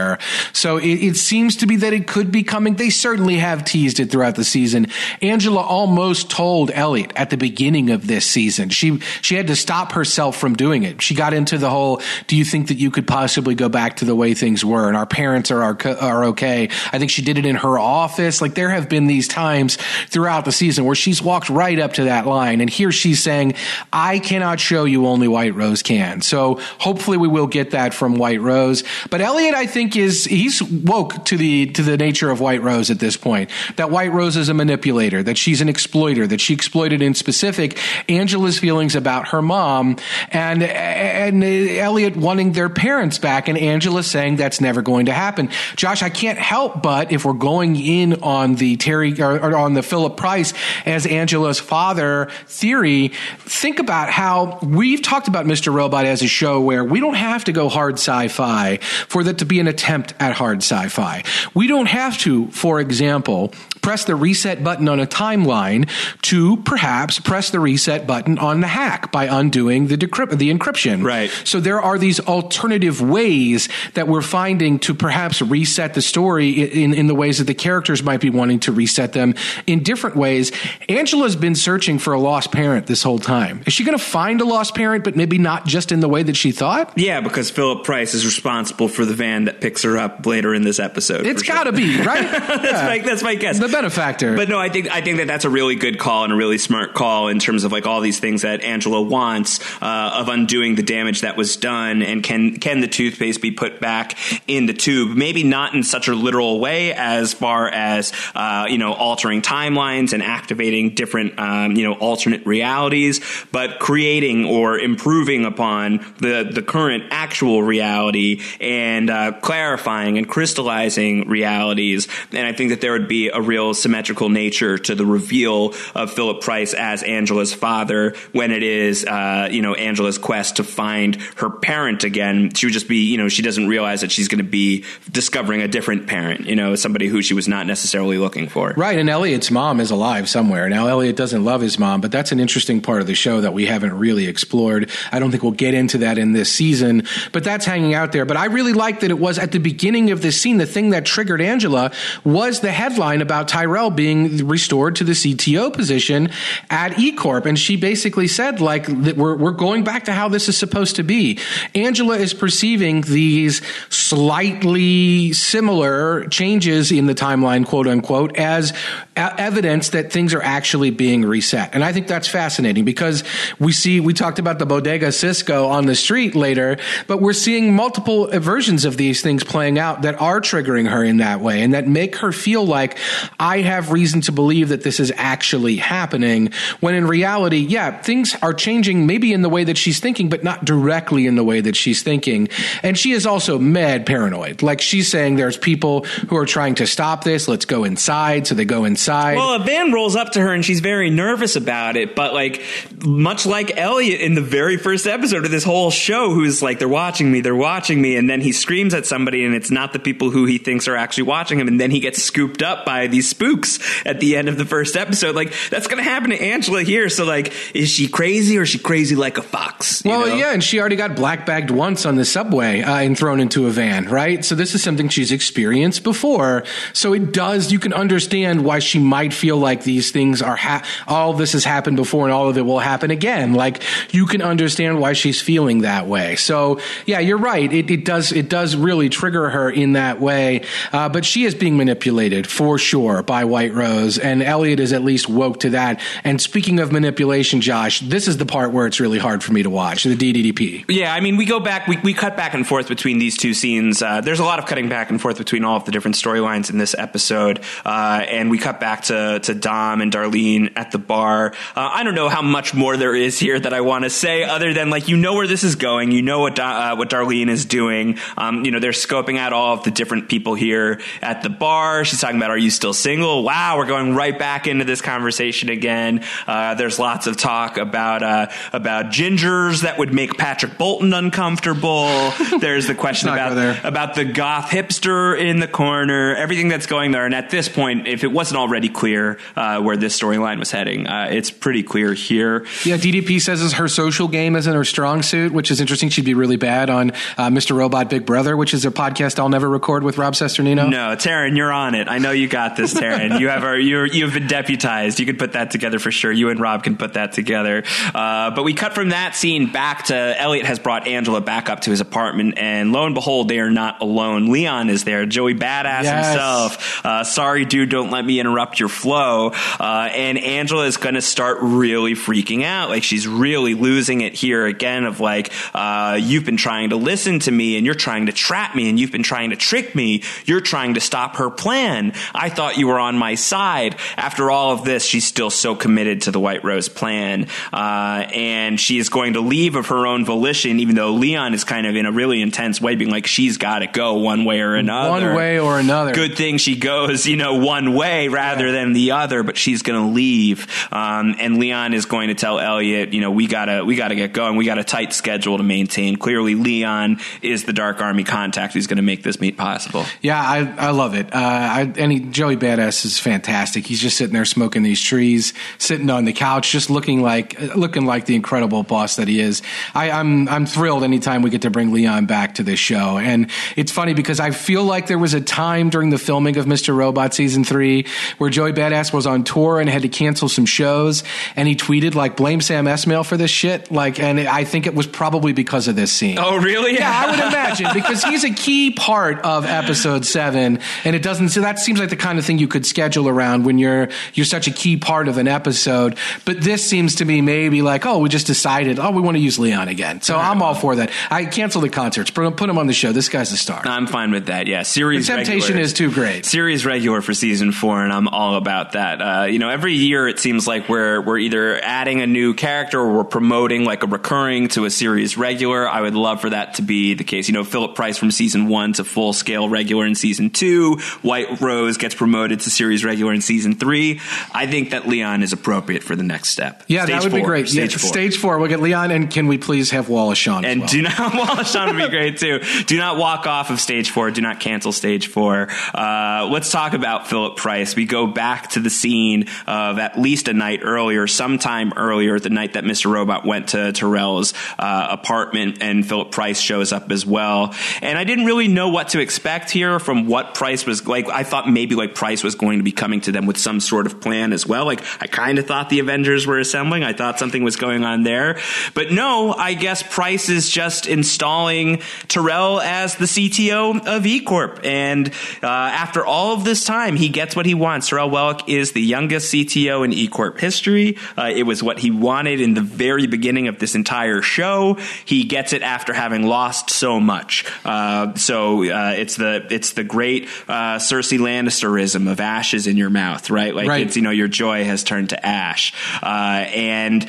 So it, it seems to be that it could be coming. They certainly have teased it throughout the season. Angela almost told Elliot at the beginning of this season. She she had to stop herself from doing it. She got into the whole, "Do you think that you could possibly go back to the way things were?" And our parents are are, are okay. I think she did it in her office. Like there have been these times throughout the season where she's walked right up to that line, and here she's saying, "I cannot show you, only White Rose can." So hopefully we will get that from White Rose. But Elliot, I think, is he's woke to the to the nature of White Rose at this point. That White Rose is a manipulator. That she's an exploiter. That she exploited in specific Angela's feelings about her mom, and and Elliot wanting their parents back, and Angela saying that's never going to happen. Josh, I can't help but if we're going in on the Terry or, or on the Philip Price as Angela's father theory, think about how we've talked about Mr. Robot as a show where we don't have to go hard sci-fi for that to be an attempt at hard sci-fi. We don't have to, for example, press the reset button on a timeline to perhaps press the reset button on the hack by undoing the decrypt the encryption. Right. So there are these alternative ways that we're finding to perhaps reset the story in, in the ways that the characters might be wanting to reset them in different ways. Angela's been searching for a lost parent this whole time. Is she going to find a lost parent, but maybe not just in the way that she thought? Yeah, because Philip Price is responsible for the van that picks her up later in this episode. It's got to be, right? that's my that's my guess. The benefactor. But no, I think I think that that's a really good call and a really smart call in terms of like all these things that Angela wants uh, of undoing the damage that was done, and can can the toothpaste be put back in the tube? Maybe not in such a literal way as far as uh, you know altering timelines and activating different um, you know alternate realities, but creating or improving upon the the current actual reality and uh, clarifying and crystallizing realities. And I think that there would be a real symmetrical nature to the reveal of Philip Price as Angela's father when it is, uh, you know, Angela's quest to find her parent again. She would just be, you know, she doesn't realize that she's going to be discovering a different parent, you know, somebody who she was not necessarily looking for. Right, and Elliot's mom is alive somewhere. Now, Elliot doesn't love his mom, but that's an interesting part of the show that we haven't really explored. I don't think we'll get into that in this season, but that's hanging out there. But I really like that it was at the beginning of this scene, the thing that triggered Angela was the headline about Tyrell being restored to the CTO position at eCorp. And she basically said, like, we're, we're going back to how this is supposed to be. Angela is perceiving these slightly similar changes in the timeline, quote unquote, as evidence that things are actually being reset. And I think that's fascinating because we see, we talked about the Bodega Cisco on the street later, but we're seeing multiple versions of these things playing out that are triggering her in that way and that make her feel like I have reason to believe that this is actually happening when in reality, yeah, things are changing maybe in the way that she's thinking, but not directly in the way that she's thinking. And she is also mad paranoid. Like she's saying there's people who are trying to stop this. Let's go inside. So they go inside Well, a van rolls up to her and she's very nervous about it, but like much like Elliot in the very first episode of this whole show, who's like, they're watching me, they're watching me, and then he screams at somebody and it's not the people who he thinks are actually watching him, and then he gets scooped up by these spooks at the end of the first episode. Like that's gonna happen to Angela here. So like, is she crazy or is she crazy like a fox? you Well, know? yeah, and she already got black bagged once on the subway uh, and thrown into a van, right? So this is something she's experienced before. So it does, you can understand why she might feel like these things are, ha- all this has happened before and all of it will happen again. Like you can understand why she's feeling that way. So yeah, you're right. It, it does, it does really trigger her in that way. Uh, but she is being manipulated for sure by White Rose, and Elliot is at least woke to that. And speaking of manipulation, Josh, this is the part where it's really hard for me to watch the DDDP. Yeah, I mean, we go back, we, we cut back and forth between these two scenes. Uh, there's a lot of cutting back and forth between all of the different storylines in this episode. Uh, and we cut back to, to Dom and Darlene at the bar. Uh, I don't know how much more there is here that I want to say other than, like, you know where this is going. You know what, uh, what Darlene is doing. Um, you know, they're scoping out all of the different people here at the bar. She's talking about, are you still single? Wow, we're going right back into this conversation again. Uh, there's lots of talk about, uh, about gingers that would make Patrick Bolton uncomfortable. There's the question about about the goth hipster in the corner, everything that's going there. And at this point, if it wasn't already clear uh, where this storyline was heading, uh, it's pretty clear here. Yeah, DDP says her social game isn't her strong suit, which is interesting. She'd be really bad on uh, Mr. Robot Big Brother, which is a podcast I'll never record with Rob Cesternino. No, Taryn, you're on it. I know you got this, Taryn. you have our, you're, you've been deputized. You can put that together for sure. You and Rob can put that together. Uh, but we cut from that scene back to Elliot has brought Angela back up to his apartment, and lo and behold, they are not alone. Leon is there, Joey Badass Yes. himself. Uh, sorry, dude, don't let me interrupt your flow. Uh, and Angela is going to start really freaking out. Like she's really losing it here again. Of like, uh, you've been trying to listen to me, and you're trying to trap me, and you've been trying to trick me. You're trying to stop her plan. I thought you were on my side. After all of this, she's still so committed to the White Rose plan, uh, and she is going to leave of her own volition. Even though Leon is kind of in a really intense way, being like, she's got to go one way or another One way or another. good thing she goes, you know, one way rather than the other, but she's going to leave. Um, and Leon is going to tell Elliot, you know, we gotta, we gotta get going. We got a tight schedule to maintain. Clearly, Leon is the Dark Army contact who's going to make this meet possible. Yeah, I, I love it. Uh, I, and he, Joey Badass is fantastic. He's just sitting there smoking these trees, sitting on the couch, just looking like looking like the incredible boss that he is. I, I'm I'm thrilled anytime we get to bring Leon back to this show. And it's funny because I feel like there was a time during the filming of Mr. Robot season three where Joey Badass was on tour and had to cancel some shows, and he tweeted like "Blame Sam Esmail for this shit." Like, and I think it was probably because of this scene. Oh, really? Yeah, I would imagine because he's a key part of episode seven, and it doesn't. So that seems like the kind of thing you could schedule around when you're you're such a key part of an episode. But this seems to me maybe like, oh, we just decided, oh, we want to use Leon again. So I'm all for that. I cancel the concerts, put him, put him on the show. This guy's a star. I'm fine with that. Yeah, series The temptation regular. is too great. Series regular for season four, and I'm all about that. Uh, you know, every year it seems like we're we're either adding a new character or we're promoting like a recurring to a series regular. I would love for that to be the case. You know, Philip Price from season one to full scale regular in season two. White Rose gets promoted to series regular in season three. I think that Leon is appropriate for the next step. Yeah, Stage that would be great. Stage yeah, four. Stage four. We'll get Leon, and can we please have Wallace Shawn? And well? do not Wallace Shawn would be great too. Do not walk off of stage four. Do not cancel stage four. Uh, let's talk about Philip Price. We go back to the scene of at least a night earlier, sometime earlier, the night that Mr. Robot went to Tyrell's uh, apartment, and Philip Price shows up as well. And I didn't really know what to expect here from what Price was like. I thought maybe like Price was going to be coming to them with some sort of plan as well. Like I kind of thought the Avengers were assembling. I thought something was going on there, but no. I guess Price is just installing Terrell as the CTO of E Corp, and uh, after all of this time, he gets what he wants. Tyrell Wellick is the youngest CTO in eCorp history. Uh, it was what he wanted in the very beginning of this entire show. He gets it after having lost so much. Uh, so uh, it's the it's the great uh, Cersei Lannisterism of ashes in your mouth, right? Like Right. it's you know your joy has turned to ash, uh, and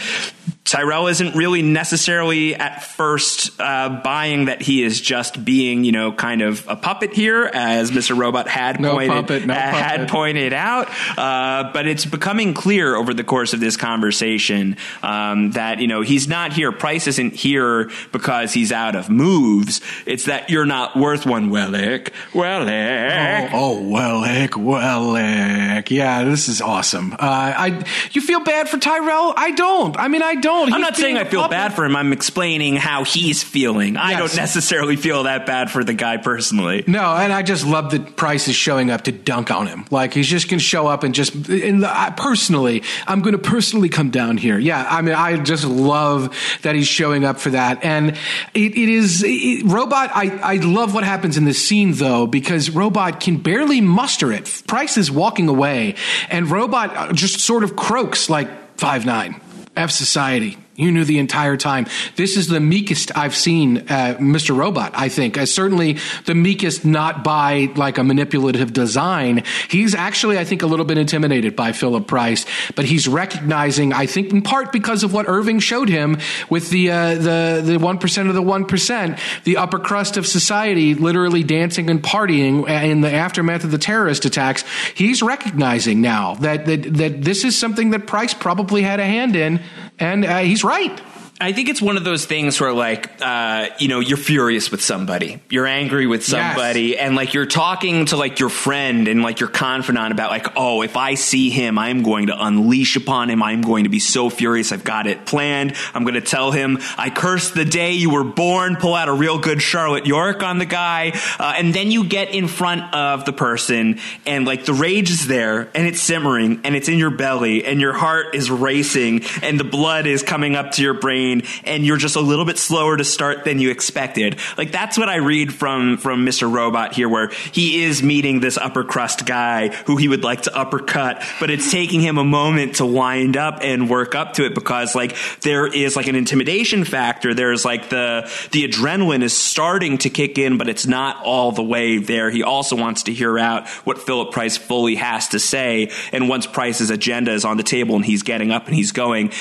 Tyrell isn't really necessarily at first uh, buying that he is just being, you know, kind of a puppet here, as Mr. Robot had No pointed puppet, no uh, had pointed out. Uh, but it's becoming clear over the course of this conversation um, that you know he's not here. Price isn't here because he's out of moves. It's that you're not worth one, Wellick. Wellick. Oh, oh, Wellick, Wellick. Yeah, this is awesome. Uh, I, you feel bad for Tyrell? I don't. I mean, I don't. I'm not saying I feel puppet. bad for him. I'm explaining how he's feeling. I don't necessarily feel that bad for the guy personally. No, and I just love that Price is showing up to dunk on him. Like he's just going to show up and just. And I, personally, I'm going to personally come down here. Yeah, I mean, I just love that he's showing up for that. And it, it is it, robot. I I love what happens in this scene though because robot can barely muster it. Price is walking away, and robot just sort of croaks like five nine. F society. You knew the entire time. This is the meekest I've seen uh, Mr. Robot, I think. Uh, certainly the meekest, not by like a manipulative design. He's actually, I think, a little bit intimidated by Philip Price, but he's recognizing, I think, in part because of what Irving showed him with the uh, the the one percent of the one percent, the upper crust of society, literally dancing and partying in the aftermath of the terrorist attacks. He's recognizing now that that that this is something that Price probably had a hand in, and uh, he's right. I think it's one of those things where, like, uh, you know, you're furious with somebody, you're angry with somebody, and like you're talking to like your friend and like your confidant about, like, oh, if I see him, I'm going to unleash upon him. I'm going to be so furious. I've got it planned. I'm going to tell him, I curse the day you were born. Pull out a real good Charlotte York on the guy, uh, and then you get in front of the person, and like the rage is there, and it's simmering, and it's in your belly, and your heart is racing, and the blood is coming up to your brain and you're just a little bit slower to start than you expected. Like that's what I read from from Mr. Robot here where he is meeting this upper crust guy who he would like to uppercut, but it's taking him a moment to wind up and work up to it because like there is like an intimidation factor. There's like the the adrenaline is starting to kick in, but it's not all the way there. He also wants to hear out what Philip Price fully has to say. And once Price's agenda is on the table and he's getting up and he's going,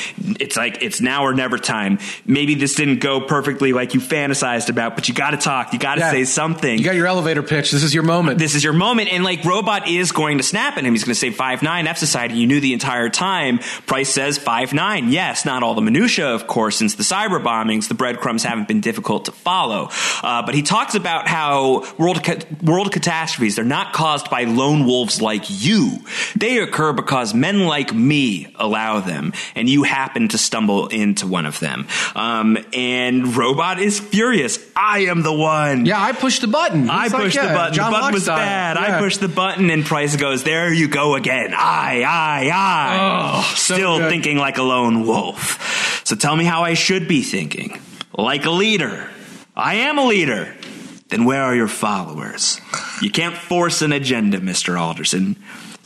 it's like it's now or never time. Maybe this didn't go perfectly like you fantasized about, but you got to talk. You got to Yeah. say something. You got your elevator pitch. This is your moment. this is your moment, and like Robot is going to snap at him. He's going to say five nine F Society. You knew the entire time. Price says five nine. Yes, not all the minutia, of course, since the cyber bombings, the breadcrumbs haven't been difficult to follow. Uh, but he talks about how world ca- world catastrophes they're not caused by lone wolves like you. They occur because men like me allow them, and you happen to stumble into one of them. Um, and Robot is furious. I am the one. yeah, I pushed the button. I like, pushed yeah, the button. John the button Locke was style. bad. I pushed the button, and Price goes, "There you go again. I, I, I." Oh, Still good. thinking like a lone wolf. So tell me how I should be thinking. Like a leader. I am a leader. Then where are your followers? You can't force an agenda, Mister Alderson.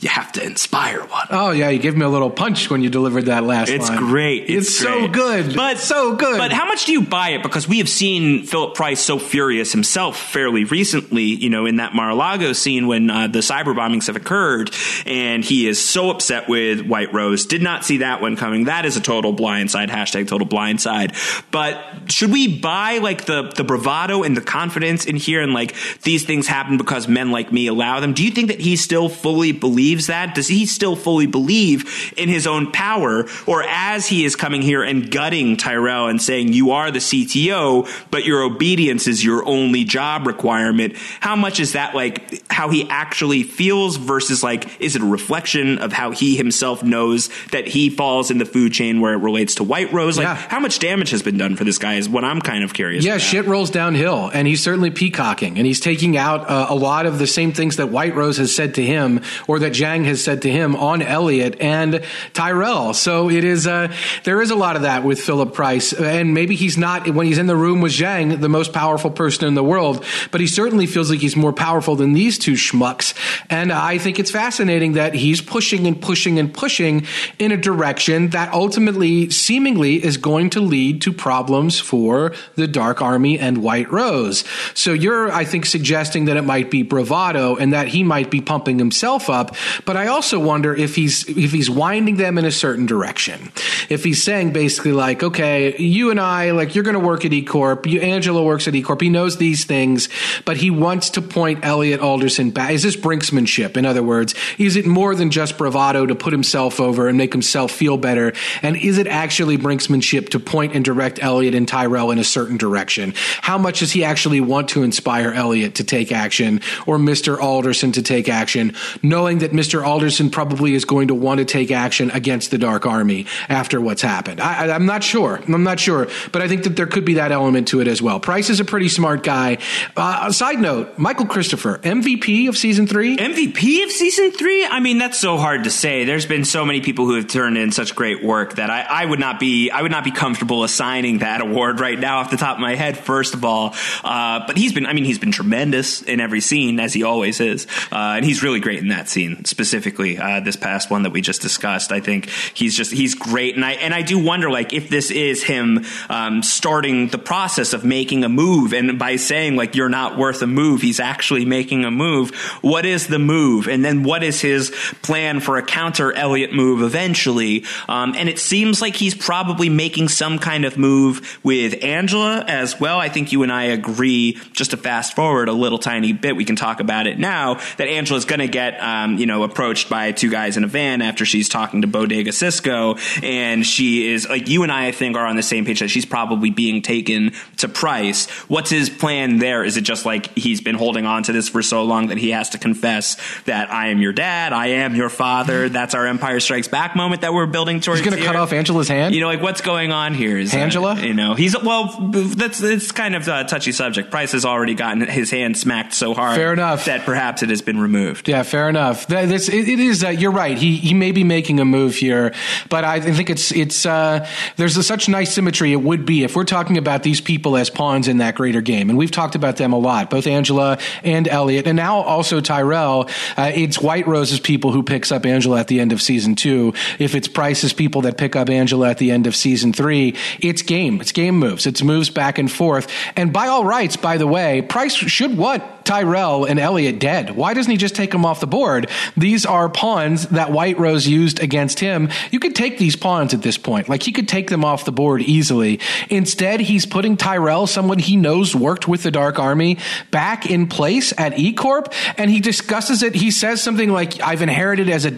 You have to inspire one. Oh yeah, you gave me a little punch when you delivered that last It's line. great. It's, It's, so good. But It's so good. But how much do you buy it? Because we have seen Philip Price so furious himself fairly recently. You know, in that Mar-a-Lago scene when uh, the cyber bombings have occurred, and he is so upset with White Rose. Did not see that one coming. That is a total blindside. Hashtag total blindside. But should we buy like the the bravado and the confidence in here, and like these things happen because men like me allow them? Do you think that he still fully believes that? Does he still fully believe in his own power, or as he is coming here and gutting Tyrell and saying you are the CTO, but your obedience is your only job requirement? How much is that like how he actually feels versus like is it a reflection of how he himself knows that he falls in the food chain where it relates to White Rose? Like Yeah. how much damage has been done for this guy is what I'm kind of curious. yeah, about. shit rolls downhill, and he's certainly peacocking, and he's taking out uh, a lot of the same things that White Rose has said to him, or that Zhang has said to him on Elliot and Tyrell. So it is, uh, there is a lot of that with Philip Price, and maybe he's not when he's in the room with Zhang the most powerful person in the world, but he certainly feels like he's more powerful than these two schmucks. And I think it's fascinating that he's pushing and pushing and pushing in a direction that ultimately, seemingly, is going to lead to problems for the Dark Army and White Rose. So you're, I think, suggesting that it might be bravado and that he might be pumping himself up. But I also wonder if he's if he's winding them in a certain direction. If he's saying basically like, okay, you and I, like you're going to work at E Corp. You, Angela works at E Corp. He knows these things, but he wants to point Elliot Alderson back. Is this brinksmanship? In other words, is it more than just bravado to put himself over and make himself feel better? And is it actually brinksmanship to point and direct Elliot and Tyrell in a certain direction? How much does he actually want to inspire Elliot to take action or Mr. Alderson to take action, knowing that Mr. Alderson probably is going to want to take action against the Dark Army after what's happened? I, I'm not sure. I'm not sure, but I think that there could be that element to it as well. Price is a pretty smart guy. Uh, side note, Michael Cristofer, MVP of season three? MVP of season three? I mean, that's so hard to say. There's been so many people who have turned in such great work that I, I would not be I would not be comfortable assigning that award right now off the top of my head. First of all, uh, but he's been I mean he's been tremendous in every scene as he always is, uh, and he's really great in that scene specifically. Uh, this past one that we just discussed, I think he's just he's great, and I and I do wonder like if this is him um, starting the process of making a move, and by saying like you're not worth a move, he's actually making a move. What is the move, and then what is his plan for a counter Elliot move eventually? Um, and it seems like he's probably making some kind of move with Angela as well. I think you and I agree. Just to fast forward a little tiny bit, we can talk about it now. That Angela's going to get um, you know approached by two guys in a van after she's talking to Bodega Cisco, and she is like you and I, I think, are on the same page that she's probably being taken to Price. What's his plan there? Is it just like he's been holding on to this for so long that he has to confess that I am your dad, I am your father? That's our Empire Strikes Back moment that we're building towards. He's going to cut off Angela's hand? You know, like what's going on here? Is uh, Angela? you know, he's well. That's it's kind of a touchy subject. Price has already gotten his hand smacked so hard. Fair enough. That perhaps it has been removed. Yeah, fair enough. That, this, it, it is. Uh, you're right. He he may be making a move here, but I think it's it's uh, there's a, such nice symmetry. It would be if we're talking about these people as pawns in that greater game, and we've talked about them a lot, both Angela and Elliot, and now also Tyrell. Uh, it's White Rose's people who picks up Angela at the end of season two. If it's Price's people that pick up Angela at the end of season three, it's game. It's game moves. It's moves back and forth. And by all rights, by the way, Price should want Tyrell and Elliot dead. Why doesn't he just take them off the board? These are pawns that White Rose used against him. You could take these pawns at this point. Like he could take them off the board easily. Instead, he's putting Tyrell, someone he knows worked with the Dark Army, back in place at E Corp, and he discusses it. He says something like, "I've inherited as a,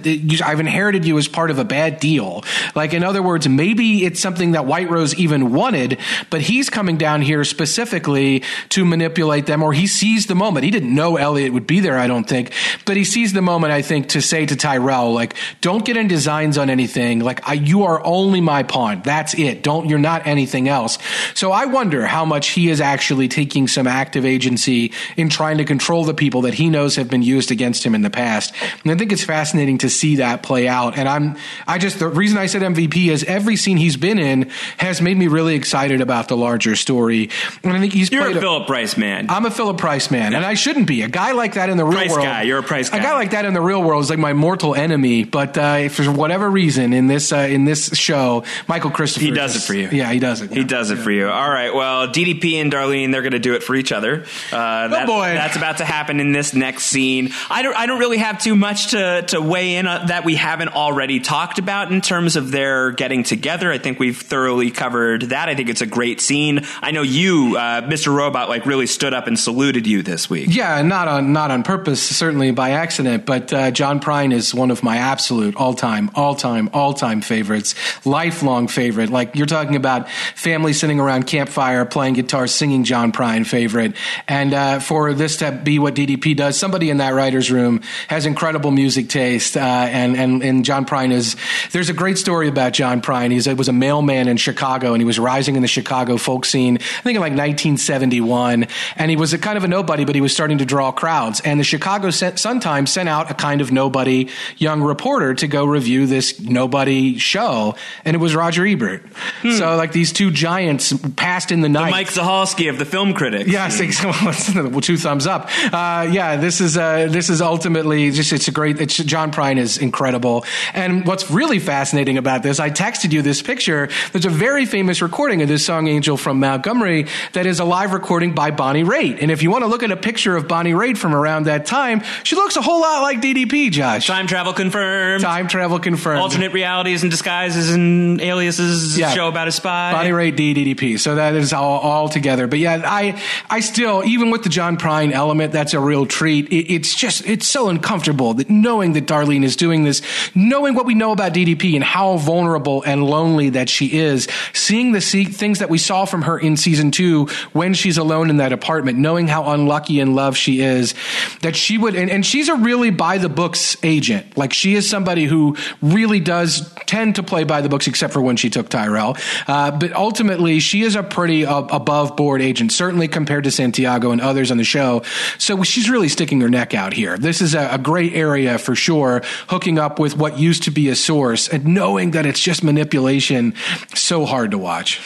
I've inherited you as part of a bad deal." Like in other words, maybe it's something that White Rose even wanted, but he's coming down here specifically to manipulate them, or he sees the moment. He didn't know Elliot would be there, I don't think, but he sees the moment. I think to say to Tyrell, like, "Don't get in designs on anything. Like, I, you are only my pawn. That's it. Don't. You're not anything else." So I wonder how much he is actually taking some active agency in trying to control the people that he knows have been used against him in the past. And I think it's fascinating to see that play out. And I'm, I just, the reason I said MVP is every scene he's been in has made me really excited about the larger story. And I think he's You're a Philip Price man. I'm a Philip Price man, and I shouldn't be. A guy like that in the real Price world, guy. You're a Price guy. A guy. like that in the real world is like my mortal enemy. But uh, for whatever reason, in this uh, in this show, Michael Cristofer, He does just- it for you. Yeah, he does it. He does it for you. All right. Well, DDP and Darlene, they're going to do it for each other. Uh, that- boy. that's about to happen in this next scene. I don't. I don't really have too much to to weigh in uh, that we haven't already talked about in terms of their getting together. I think we've thoroughly covered that. I think it's a great scene. I know you, uh, Mr. Robot, like really stood up and saluted you this week. Yeah, not on not on purpose, certainly by accident. But uh, John Prine is one of my absolute all time, all time, all time favorites, lifelong favorite. Like you're talking about family sitting around campfire playing guitar, singing John Prine favorite. And uh, for this to be what DDP does, somebody in that writers' room has incredible music taste. Uh, and and and John Prine is there's a great story about John Prine. He was a mailman in Chicago, and he was rising in the Chicago folk scene. I think in like 1971, and he was a kind of a nobody, but he was starting to draw crowds. And the Chicago Sun Times sent out a kind of nobody young reporter to go review this nobody show, and it was Roger Ebert. So like these two giants passed in the night. Mike Zahalski of the Film Critics. Yes, exactly. well, two thumbs up. Uh, yeah, this is uh, this is ultimately just it's a great. It's John Prine is incredible, and what's really fascinating about this, I texted you this picture. There's a very famous recording of this song "Angel from Montgomery" that is a live recording by Bonnie Raitt, and if you want to look at a picture picture of Bonnie Raitt from around that time. She looks a whole lot like DDP, Josh. Time travel confirmed. Time travel confirmed. Alternate realities and disguises and aliases. Yeah. Show about a spy. Bonnie Raitt DDP. So that is all, all together. But yeah, I I still even with the John Prine element, that's a real treat. It, it's just it's so uncomfortable that knowing that Darlene is doing this, knowing what we know about DDP and how vulnerable and lonely that she is, seeing the see, things that we saw from her in season two when she's alone in that apartment, knowing how unlucky in love she is, that she would and, and she's a really by the books agent. Like she is somebody who really does tend to play by the books, except for when she took Tyrell. Uh, but ultimately, she is a pretty uh, above board agent, certainly compared to Santiago and others on the show. So she's really sticking her neck out here. This is a, a great area for sure, hooking up with what used to be a source and knowing that it's just manipulation. So hard to watch.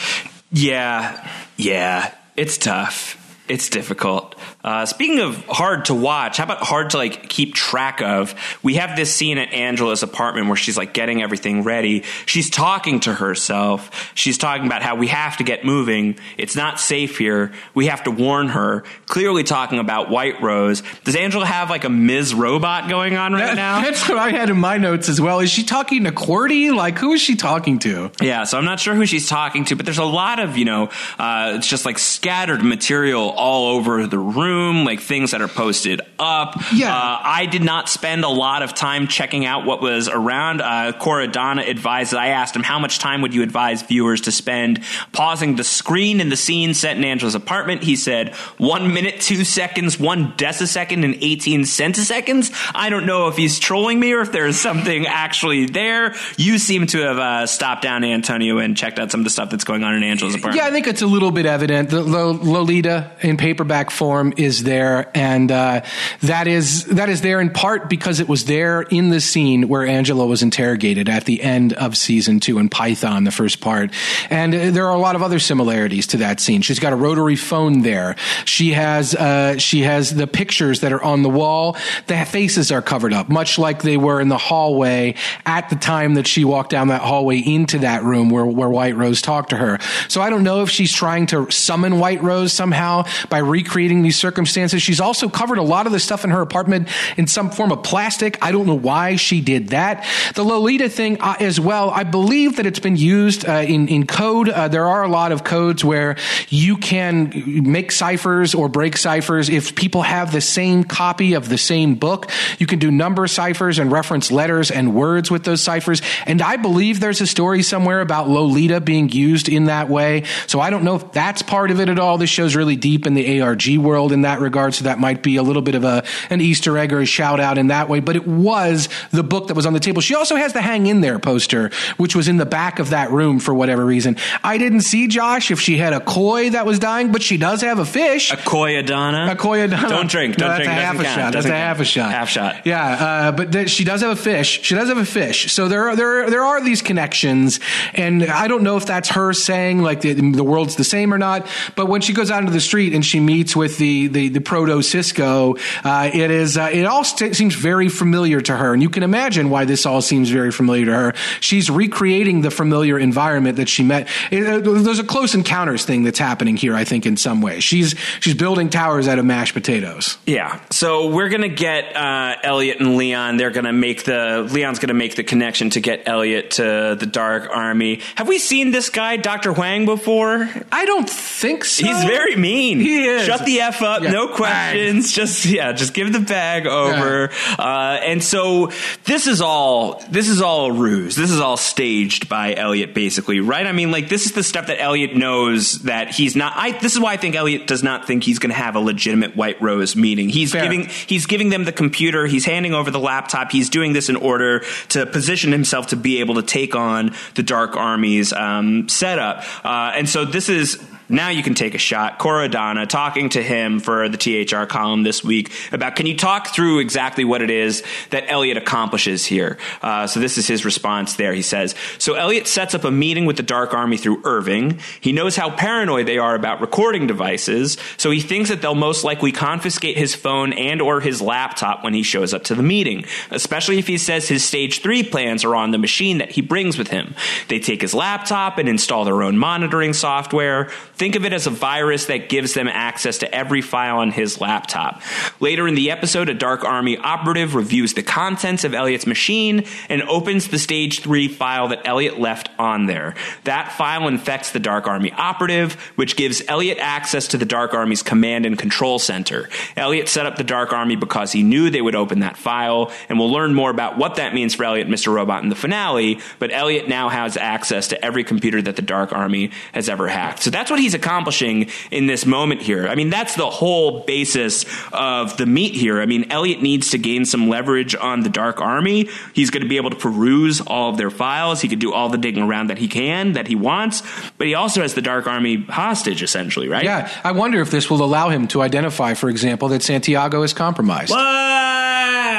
Yeah, yeah, it's tough. It's difficult. Uh, speaking of hard to watch, how about hard to like keep track of? We have this scene at Angela's apartment where she's like getting everything ready. She's talking to herself. She's talking about how we have to get moving. It's not safe here. We have to warn her. Clearly talking about White Rose. Does Angela have like a Ms. Robot going on right That- now? That's what I had in my notes as well. Is she talking to Cordy? Like, who is she talking to? Yeah, so I'm not sure who she's talking to, but there's a lot of, you know, uh, it's just like scattered material all over the room, like things that are posted up. Yeah. Uh, I did not spend a lot of time checking out what was around. Uh, Kor Adana advised I asked him, how much time would you advise viewers to spend pausing the screen in the scene set in Angela's apartment? He said, one minute, two seconds, one decisecond, and 18 centiseconds. I don't know if he's trolling me or if there's something actually there. You seem to have uh, stopped down Antonio and checked out some of the stuff that's going on in Angela's apartment. Yeah, I think it's a little bit evident. The Lolita in paperback form is there, and uh, that is that is there in part because it was there in the scene where Angela was interrogated at the end of season two in Python, the first part. And uh, there are a lot of other similarities to that scene. She's got a rotary phone there. She has uh, she has the pictures that are on the wall. The faces are covered up, much like they were in the hallway at the time that she walked down that hallway into that room where where White Rose talked to her. So I don't know if she's trying to summon White Rose somehow by recreating these circumstances. She's also covered a lot of the stuff in her apartment in some form of plastic. I don't know why she did that. The Lolita thing uh, as well. I believe that it's been used uh, in in code. Uh, there are a lot of codes where you can make ciphers or break ciphers if people have the same copy of the same book. You can do number ciphers and reference letters and words with those ciphers. And I believe there's a story somewhere about Lolita being used in that way. So I don't know if that's part of it at all. This show's really deep in the ARG world in that regard. So that might be a little bit of a an Easter egg or a shout out in that way. But it was the book that was on the table. She also has the hang in there poster, which was in the back of that room for whatever reason. I didn't see Josh if she had a koi that was dying, but she does have a fish. A Koyadana. A Koyadana. Don't drink. Don't that's drink. a half a count. shot. That's Doesn't a half a shot. Half shot. Yeah, uh, but th- she does have a fish. She does have a fish. So there, are, there, there are these connections, and I don't know if that's her saying like the, the world's the same or not. But when she goes out into the street and she meets with the the, the proto Cisco, uh, it is uh, it all st- seems very familiar to her, and you can imagine why this all seems very familiar to her. She's recreating the familiar environment that she met. It, uh, there's a close encounters thing that's happening here, I think, in some way. She's she's building towers out of mashed potatoes. Yeah. So we're gonna get uh, Elliot and Leon. They're gonna make the Leon's gonna make the connection to get Elliot to the Dark Army. Have we seen this guy, Doctor Huang, before? I don't think so. He's very mean. He is. Shut the f up. Yeah. No questions. Just yeah. Just give the bag over. Uh, and so this is all. This is all a ruse. This is all staged by Elliot, basically, right? I mean, like this is the stuff that Elliot knows that he's not. I. This is why I think Elliot does not think he's going to have a legitimate White Rose meeting. He's Fair. giving. He's giving them the computer. He's handing over the laptop. He's doing this in order to position himself to be able to take on the Dark Army's um, setup. Uh, and so this is now you can take a shot. Kor Adana talking to him for the THR column this week about can you talk through exactly what it is that Elliot accomplishes here? Uh, so this is his response there. He says, So Elliot sets up a meeting with the Dark Army through Irving. He knows how paranoid they are about recording devices, so he thinks that they'll most likely confiscate his phone and or his laptop when he shows up to the meeting, especially if he says his stage three plans are on the machine that he brings with him. They take his laptop and install their own monitoring software. Think of it as a virus that gives them access to every file on his laptop. Later in the episode, a Dark Army operative reviews the contents of Elliot's machine and opens the stage 3 file that Elliot left on there. That file infects the Dark Army operative, which gives Elliot access to the Dark Army's command and control center. Elliot set up the Dark Army because he knew they would open that file, and we'll learn more about what that means for Elliot and Mr. Robot in the finale, but Elliot now has access to every computer that the Dark Army has ever hacked. So that's what he's accomplishing in this moment here. I mean, that's the whole basis of the meat here. I mean, Elliot needs to gain some leverage on the Dark Army. He's going to be able to peruse all of their files. He could do all the digging around that he can, that he wants, but he also has the Dark Army hostage, essentially, right? Yeah. I wonder if this will allow him to identify, for example, that Santiago is compromised. What?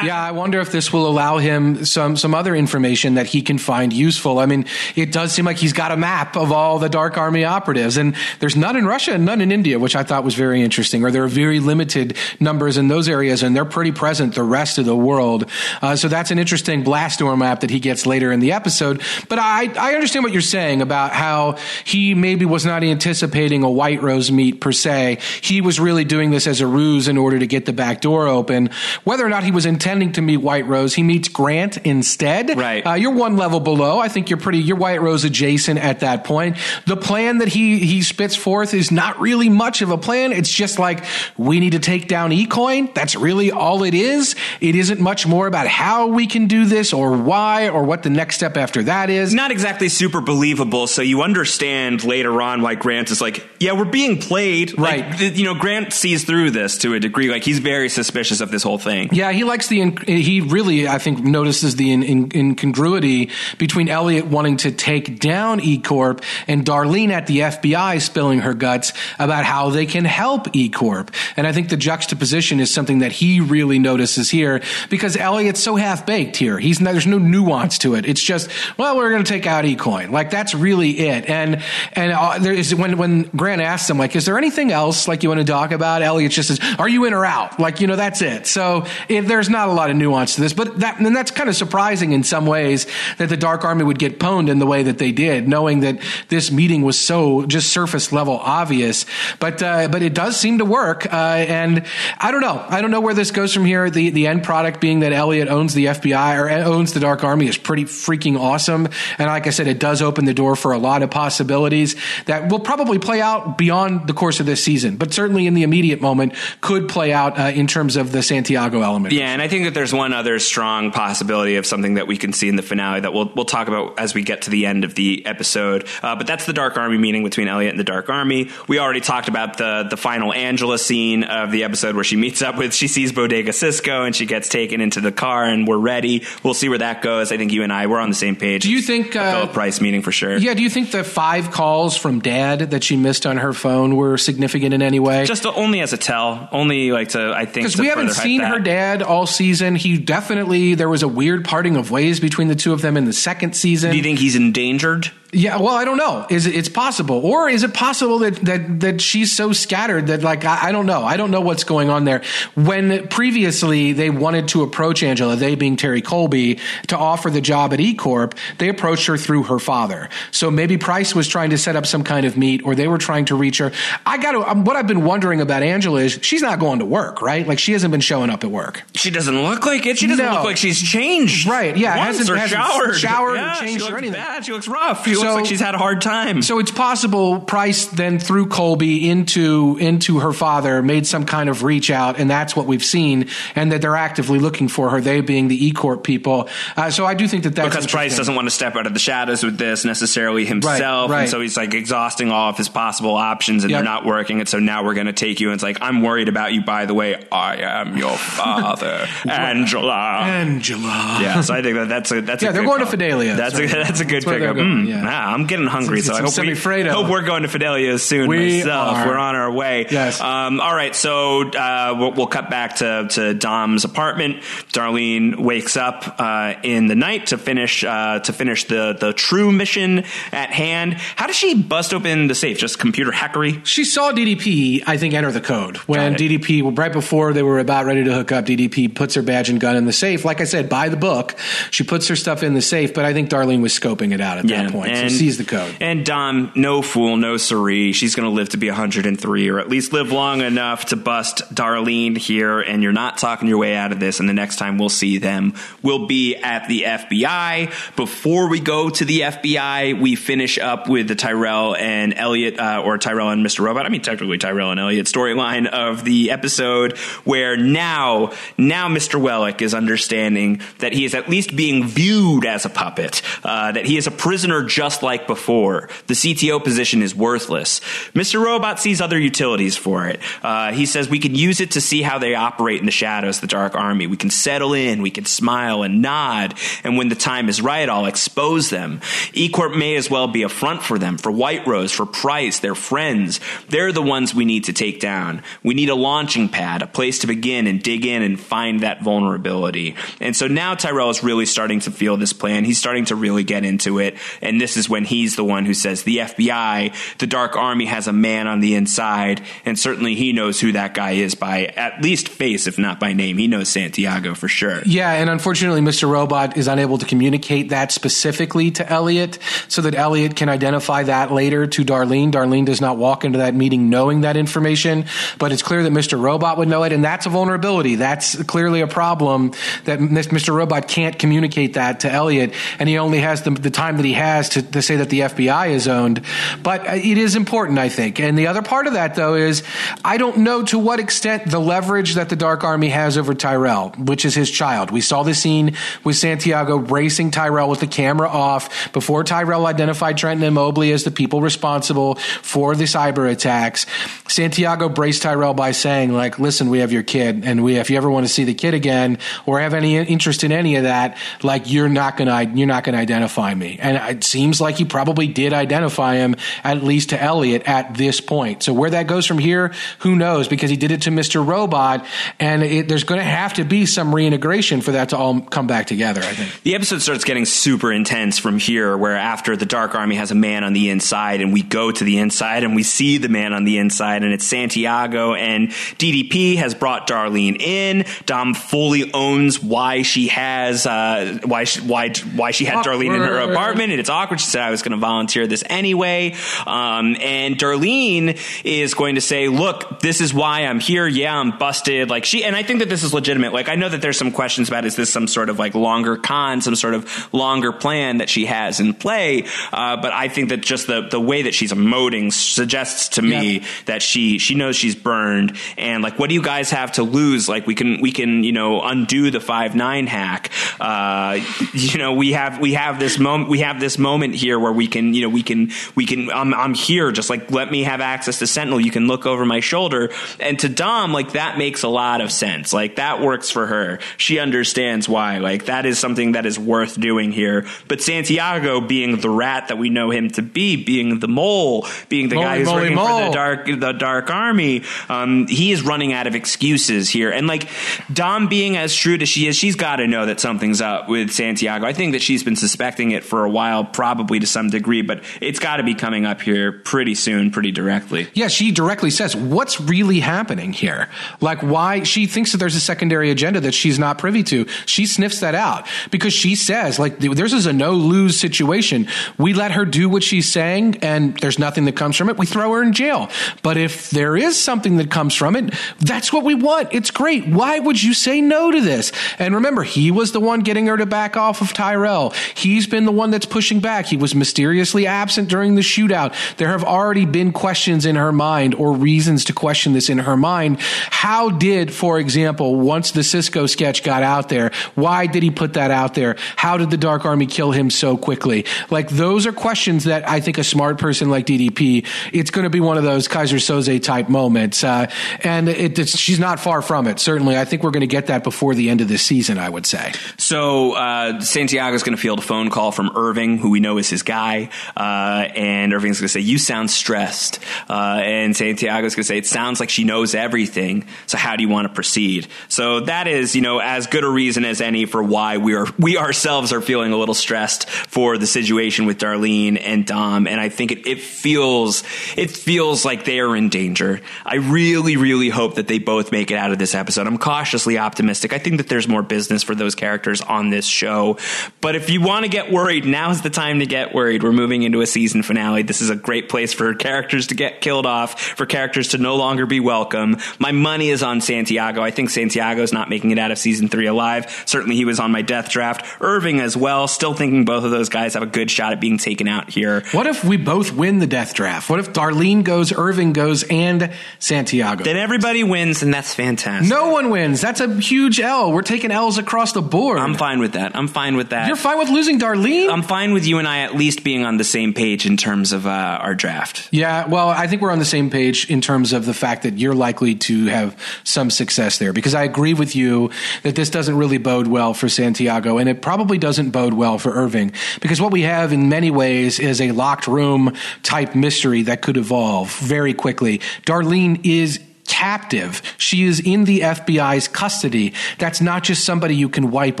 Yeah, I wonder if this will allow him some some other information that he can find useful. I mean, it does seem like he's got a map of all the Dark Army operatives, and there's none in Russia and none in India, which I thought was very interesting. Or there are very limited numbers in those areas, and they're pretty present the rest of the world. Uh, so that's an interesting blast door map that he gets later in the episode. But I I understand what you're saying about how he maybe was not anticipating a White Rose meet per se. He was really doing this as a ruse in order to get the back door open. Whether or not he was intending to meet White Rose, he meets Grant instead. Right. Uh, you're one level below. I think you're pretty. You're White Rose adjacent at that point. The plan that he he spits forth is not really much of a plan. It's just like we need to take down eCoin. That's really all it is. It isn't much more about how we can do this or why or what the next step after that is. Not exactly super believable, so you understand later on why Grant is like, yeah, we're being played. Right. th- you know, Grant sees through this to a degree. Like, he's very suspicious of this whole thing. Yeah, he likes the. He really, I think, notices the in, in, incongruity between Elliot wanting to take down E Corp and Darlene at the FBI spilling her guts about how they can help E Corp. And I think the juxtaposition is something that he really notices here because Elliot's so half baked here. He's not, there's no nuance to it. It's just, well, we're going to take out eCoin. Like that's really it. And and uh, there is when when Grant asks him like, is there anything else like you want to talk about? Elliot just says, are you in or out? Like you know that's it. So it, there's not a lot of nuance to this, but that and that's kind of surprising in some ways that the Dark Army would get pwned in the way that they did, knowing that this meeting was so just surface level obvious. But uh, but it does seem to work, uh, and I don't know. I don't know where this goes from here. The the end product being that Elliot owns the FBI or owns the Dark Army is pretty freaking awesome. And like I said, it does open the door for a lot of possibilities that will probably play out beyond the course of this season, but certainly in the immediate moment could play out uh, in terms of the Santiago element. Yeah, and I think that there's one other strong possibility of something that we can see in the finale that we'll we'll talk about as we get to the end of the episode. Uh, but that's the Dark Army meeting between Elliot and the Dark Army. We already talked about the the final Angela scene of the episode where she meets up with she sees Bodega Cisco and she gets taken into the car and we're ready. We'll see where that goes. I think you and I we're on the same page. Do you think, A uh, Philip Price meeting for sure? Yeah, do you think the five calls from dad that she missed on her phone were significant in any way? Just only as a tell, only like to I think because we haven't seen her dad all season. He definitely there was a weird parting of ways between the two of them in the second season. Do you think he's endangered? Yeah, well, I don't know. Is it, it's possible, or is it possible that that that she's so scattered that like I, I don't know. I don't know what's going on there. When previously they wanted to approach Angela, they being Terry Colby, to offer the job at E Corp, they approached her through her father. So maybe Price was trying to set up some kind of meet, or they were trying to reach her. I got to. Um, what I've been wondering about Angela is she's not going to work, right? Like she hasn't been showing up at work. She doesn't look like it. She doesn't No. look like she's changed. Right, yeah, Once hasn't- or hasn't showered. showered or changed she or anything. Bad. She looks rough. She looks So- like she's had a hard time. So it's possible Price then threw Colby into into her father, made some kind of reach out, and that's what we've seen, and that they're actively looking for her. They being the E Corp people. Uh, so I do think that that's because Price doesn't want to step out of the shadows with this necessarily himself, right. and so he's like exhausting all of his possible options, and Yep. they're not working. And so now we're going to take you. And it's like I'm worried about you. By the way, I am your father, Angela. Angela. Yeah, so I think that that's a that's Yeah, a they're good going to. Fidelia. That's a that's a good That's pickup. Mm, yeah. Ah, I'm getting hungry, so I hope we, hope we're going to Fidelia soon We myself. are. We're on our way. Yes. Um, all right, so uh, we'll, we'll cut back to to Dom's apartment. Darlene wakes up uh, in the night to finish uh, to finish the the true mission at hand. How does she bust open the safe? Just computer hackery? She saw DDP, I think, enter the code when. DDP right before they were about ready to hook up. DDP puts her badge and gun in the safe. Like I said, by the book, she puts her stuff in the safe. But I think Darlene was scoping it out at Yeah, that point. and and so sees the code. And Dom, no fool, no siree. She's going to live to be 103, or at least live long enough to bust Darlene here. And you're not talking your way out of this. And the next time we'll see them, will be at the FBI. Before we go to the FBI, we finish up with the Tyrell and Elliot, uh, or Tyrell and Mr. Robot. I mean, technically Tyrell and Elliot storyline of the episode, where now, now Mr. Wellick is understanding that he is at least being viewed as a puppet, uh, that he is a prisoner just like before. The CTO position is worthless. Mr. Robot sees other utilities for it. Uh, he says we can use it to see how they operate in the shadows, the Dark Army. We can settle in, we can smile and nod, and when the time is right, I'll expose them. E-Corp may as well be a front for them, for White Rose, for Price, their friends. They're the ones we need to take down. We need a launching pad, a place to begin and dig in and find that vulnerability. And so now Tyrell is really starting to feel this plan. He's starting to really get into it. And this is when he's the one who says, the FBI, the Dark Army has a man on the inside. And certainly he knows who that guy is by at least face, if not by name. He knows Santiago for sure. Yeah. And unfortunately, Mr. Robot is unable to communicate that specifically to Elliot so that Elliot can identify that later to Darlene. Darlene does not walk into that meeting knowing that information, but it's clear that Mr. Robot would know it. And that's a vulnerability. That's clearly a problem that Mr. Robot can't communicate that to Elliot. And he only has the, the time that he has to, to say that the FBI is owned. But it is important, I think. And the other part of that, though, is I don't know to what extent the leverage that the Dark Army has over Tyrell, which is his child. We saw the scene with Santiago bracing Tyrell with the camera off before Tyrell identified Trenton and Mobley as the people responsible for the cyber attacks. Santiago braced Tyrell by saying, like, listen, we have your kid, and we, if you ever want to see the kid again or have any interest in any of that, like, you're not gonna, you're not gonna identify me. And it seems like he probably did identify him, at least to Elliot at this point. So where that goes from here, who knows? Because he did it to Mr. Robot, and it, there's going to have to be some reintegration for that to all come back together. I think the episode starts getting super intense from here, where after the Dark Army has a man on the inside, and we go to the inside and we see the man on the inside, and it's Santiago, and DDP has brought Darlene in. Dom fully owns why she has uh, why she, why why she had. Darlene in her apartment, and it's awkward. She said I was going to volunteer this anyway, um, and Darlene is going to say, "Look, this is why I'm here. Yeah, I'm busted." Like she, and I think that this is legitimate. Like I know that there's some questions about is this some sort of like longer con, some sort of longer plan that she has in play, uh, but I think that just the the way that she's emoting suggests to me that she she knows she's burned, and like, what do you guys have to lose? Like we can we can you know undo the five nine hack. Uh, you know we have we have this moment we have this moment here where we can you know we can we can I'm I'm here just like let me have access to Sentinel. You can look over my shoulder, and to Dom like that makes a lot of sense. Like that works for her. She understands why. Like that is something that is worth doing here. But Santiago being the rat that we know him to be, being the mole, being the guy who's working mole. for the dark the dark army, um, he is running out of excuses here. And like Dom being as shrewd as she is, she's got to know that something's up with Santiago. I think that she's been suspecting it for a while, probably to some degree, but it's got to be coming up here pretty soon, pretty directly. Yeah, she directly says, What's really happening here? Like, why? She thinks that there's a secondary agenda that she's not privy to. She sniffs that out because she says, like, this is a no lose situation. We let her do what she's saying and there's nothing that comes from it. We throw her in jail. But if there is something that comes from it, that's what we want. It's great. Why would you say no to this? And remember, he was the one getting her to back off of Tyrell. He's been the one that's pushing back. He was mysteriously absent during the shootout. There have already been questions in her mind or reasons to question this in her mind. How did, for example, once the Cisco sketch got out there, why did he put that out there? How did the Dark Army kill him so quickly? Like, those are questions that I think a smart person like DDP, it's going to be one of those Keyser Söze type moments. Uh, and it, she's not far from it, certainly. I think we're going to get that before the end of this season, I would say. So uh, Santiago's going to field a phone call from Irving, who we know is his guy, uh, and Irving's going to say, "You sound stressed," uh, and Santiago's going to say, "It sounds like she knows everything. So how do you want to proceed?" So that is, you know, as good a reason as any for why we are we ourselves are feeling a little stressed for the situation with Darlene and Dom, and I think it, it feels it feels like they are in danger. I really, really hope that they both make it out of this episode. I'm cautiously optimistic. I think that there's more business for those characters on this show. But if you want to get worried, now's the time to get worried. We're moving into a season finale. This is a great place for characters to get killed off, for characters to no longer be welcome. My money is on Santiago. I think Santiago's not making it out of season three alive. Certainly he was on my death draft. Irving as well. Still thinking both of those guys have a good shot at being taken out here. What if we both win the death draft? What if Darlene goes, Irving goes, and Santiago? Then everybody wins, and that's fantastic. no one wins. That's a huge L. We're taking L's across the board. I'm fine with that. I'm fine with that. You're fine with losing Darlene? I'm fine with you and I at least being on the same page in terms of uh, our draft. Yeah, well, I think we're on the same page in terms of the fact that you're likely to have some success there because I agree with you that this doesn't really bode well for Santiago and it probably doesn't bode well for Irving because what we have in many ways is a locked room type mystery that could evolve very quickly. Darlene is captive. She is in the FBI's custody. That's not just somebody you can wipe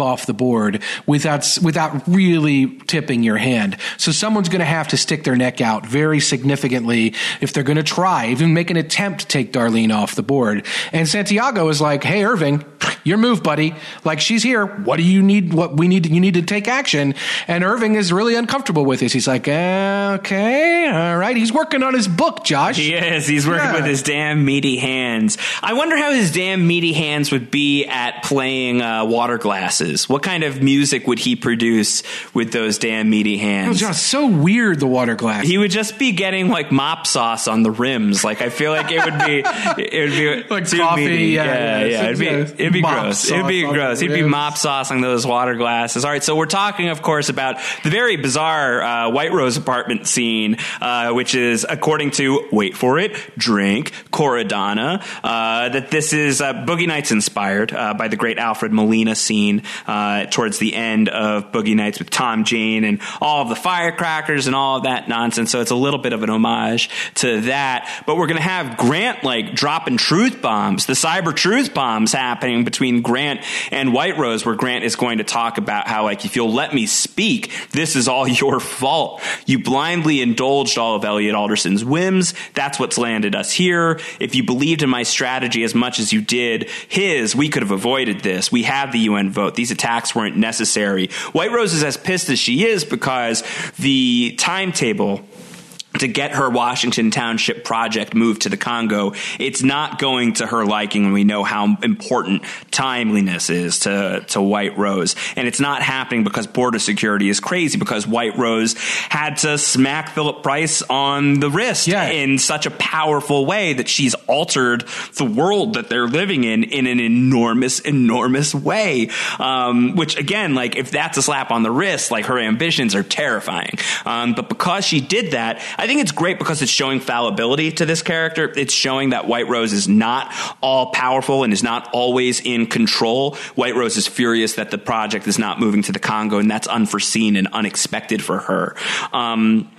off the board without without really tipping your hand. So someone's going to have to stick their neck out very significantly if they're going to try, even make an attempt to take Darlene off the board. And Santiago is like, "Hey, Irving, your move, buddy. Like she's here. What do you need? What we need? You need to take action." And Irving is really uncomfortable with this. He's like, "Okay, all right." He's working on his book, Josh. He is. He's working Yeah. with his damn meaty hands. I wonder how his damn meaty hands would be at playing uh, water glasses. What kind of music would he produce with those damn meaty It was hands? just so weird. The water glass. He would just be getting like mop sauce on the rims. Like I feel like it would be, it would be Like too coffee, meaty. yeah, yeah, yeah. It'd be, Yeah, it'd be gross. It'd be gross. He'd be mop saucing those water glasses. All right, so we're talking, of course, about the very bizarre uh, White Rose apartment scene, uh, which is, according to wait for it, drink Kor Adana, uh, that this is uh, Boogie Nights inspired uh, by the great Alfred Molina scene uh, towards the end of Boogie Nights with Tom Jane and all of the firecrackers and all of that nonsense. So it's a little bit of an homage to that. But we're going to have Grant like dropping truth bombs, the cyber truth bombs happening between Grant and White Rose, where Grant is going to talk about how, like, if you'll let me speak, this is all your fault. You blindly indulged all of Elliot Alderson's whims. That's what's landed us here. If you believed in my strategy as much as you did his, we could have avoided this. We have the UN vote. These attacks weren't necessary. White Rose is as pissed as she is because the timetable to get her Washington Township project moved to the Congo, it's not going to her liking when we know how important timeliness is to, to White Rose. And it's not happening because border security is crazy, because White Rose had to smack Philip Price on the wrist Yeah. in such a powerful way that she's altered the world that they're living in in an enormous, enormous way. Um, which again, like if that's a slap on the wrist, like her ambitions are terrifying. Um, but because she did that, I think it's great because it's showing fallibility to this character. It's showing that White Rose is not all powerful and is not always in control. White Rose is furious that the project is not moving to the Congo, and that's unforeseen and unexpected for her. Um,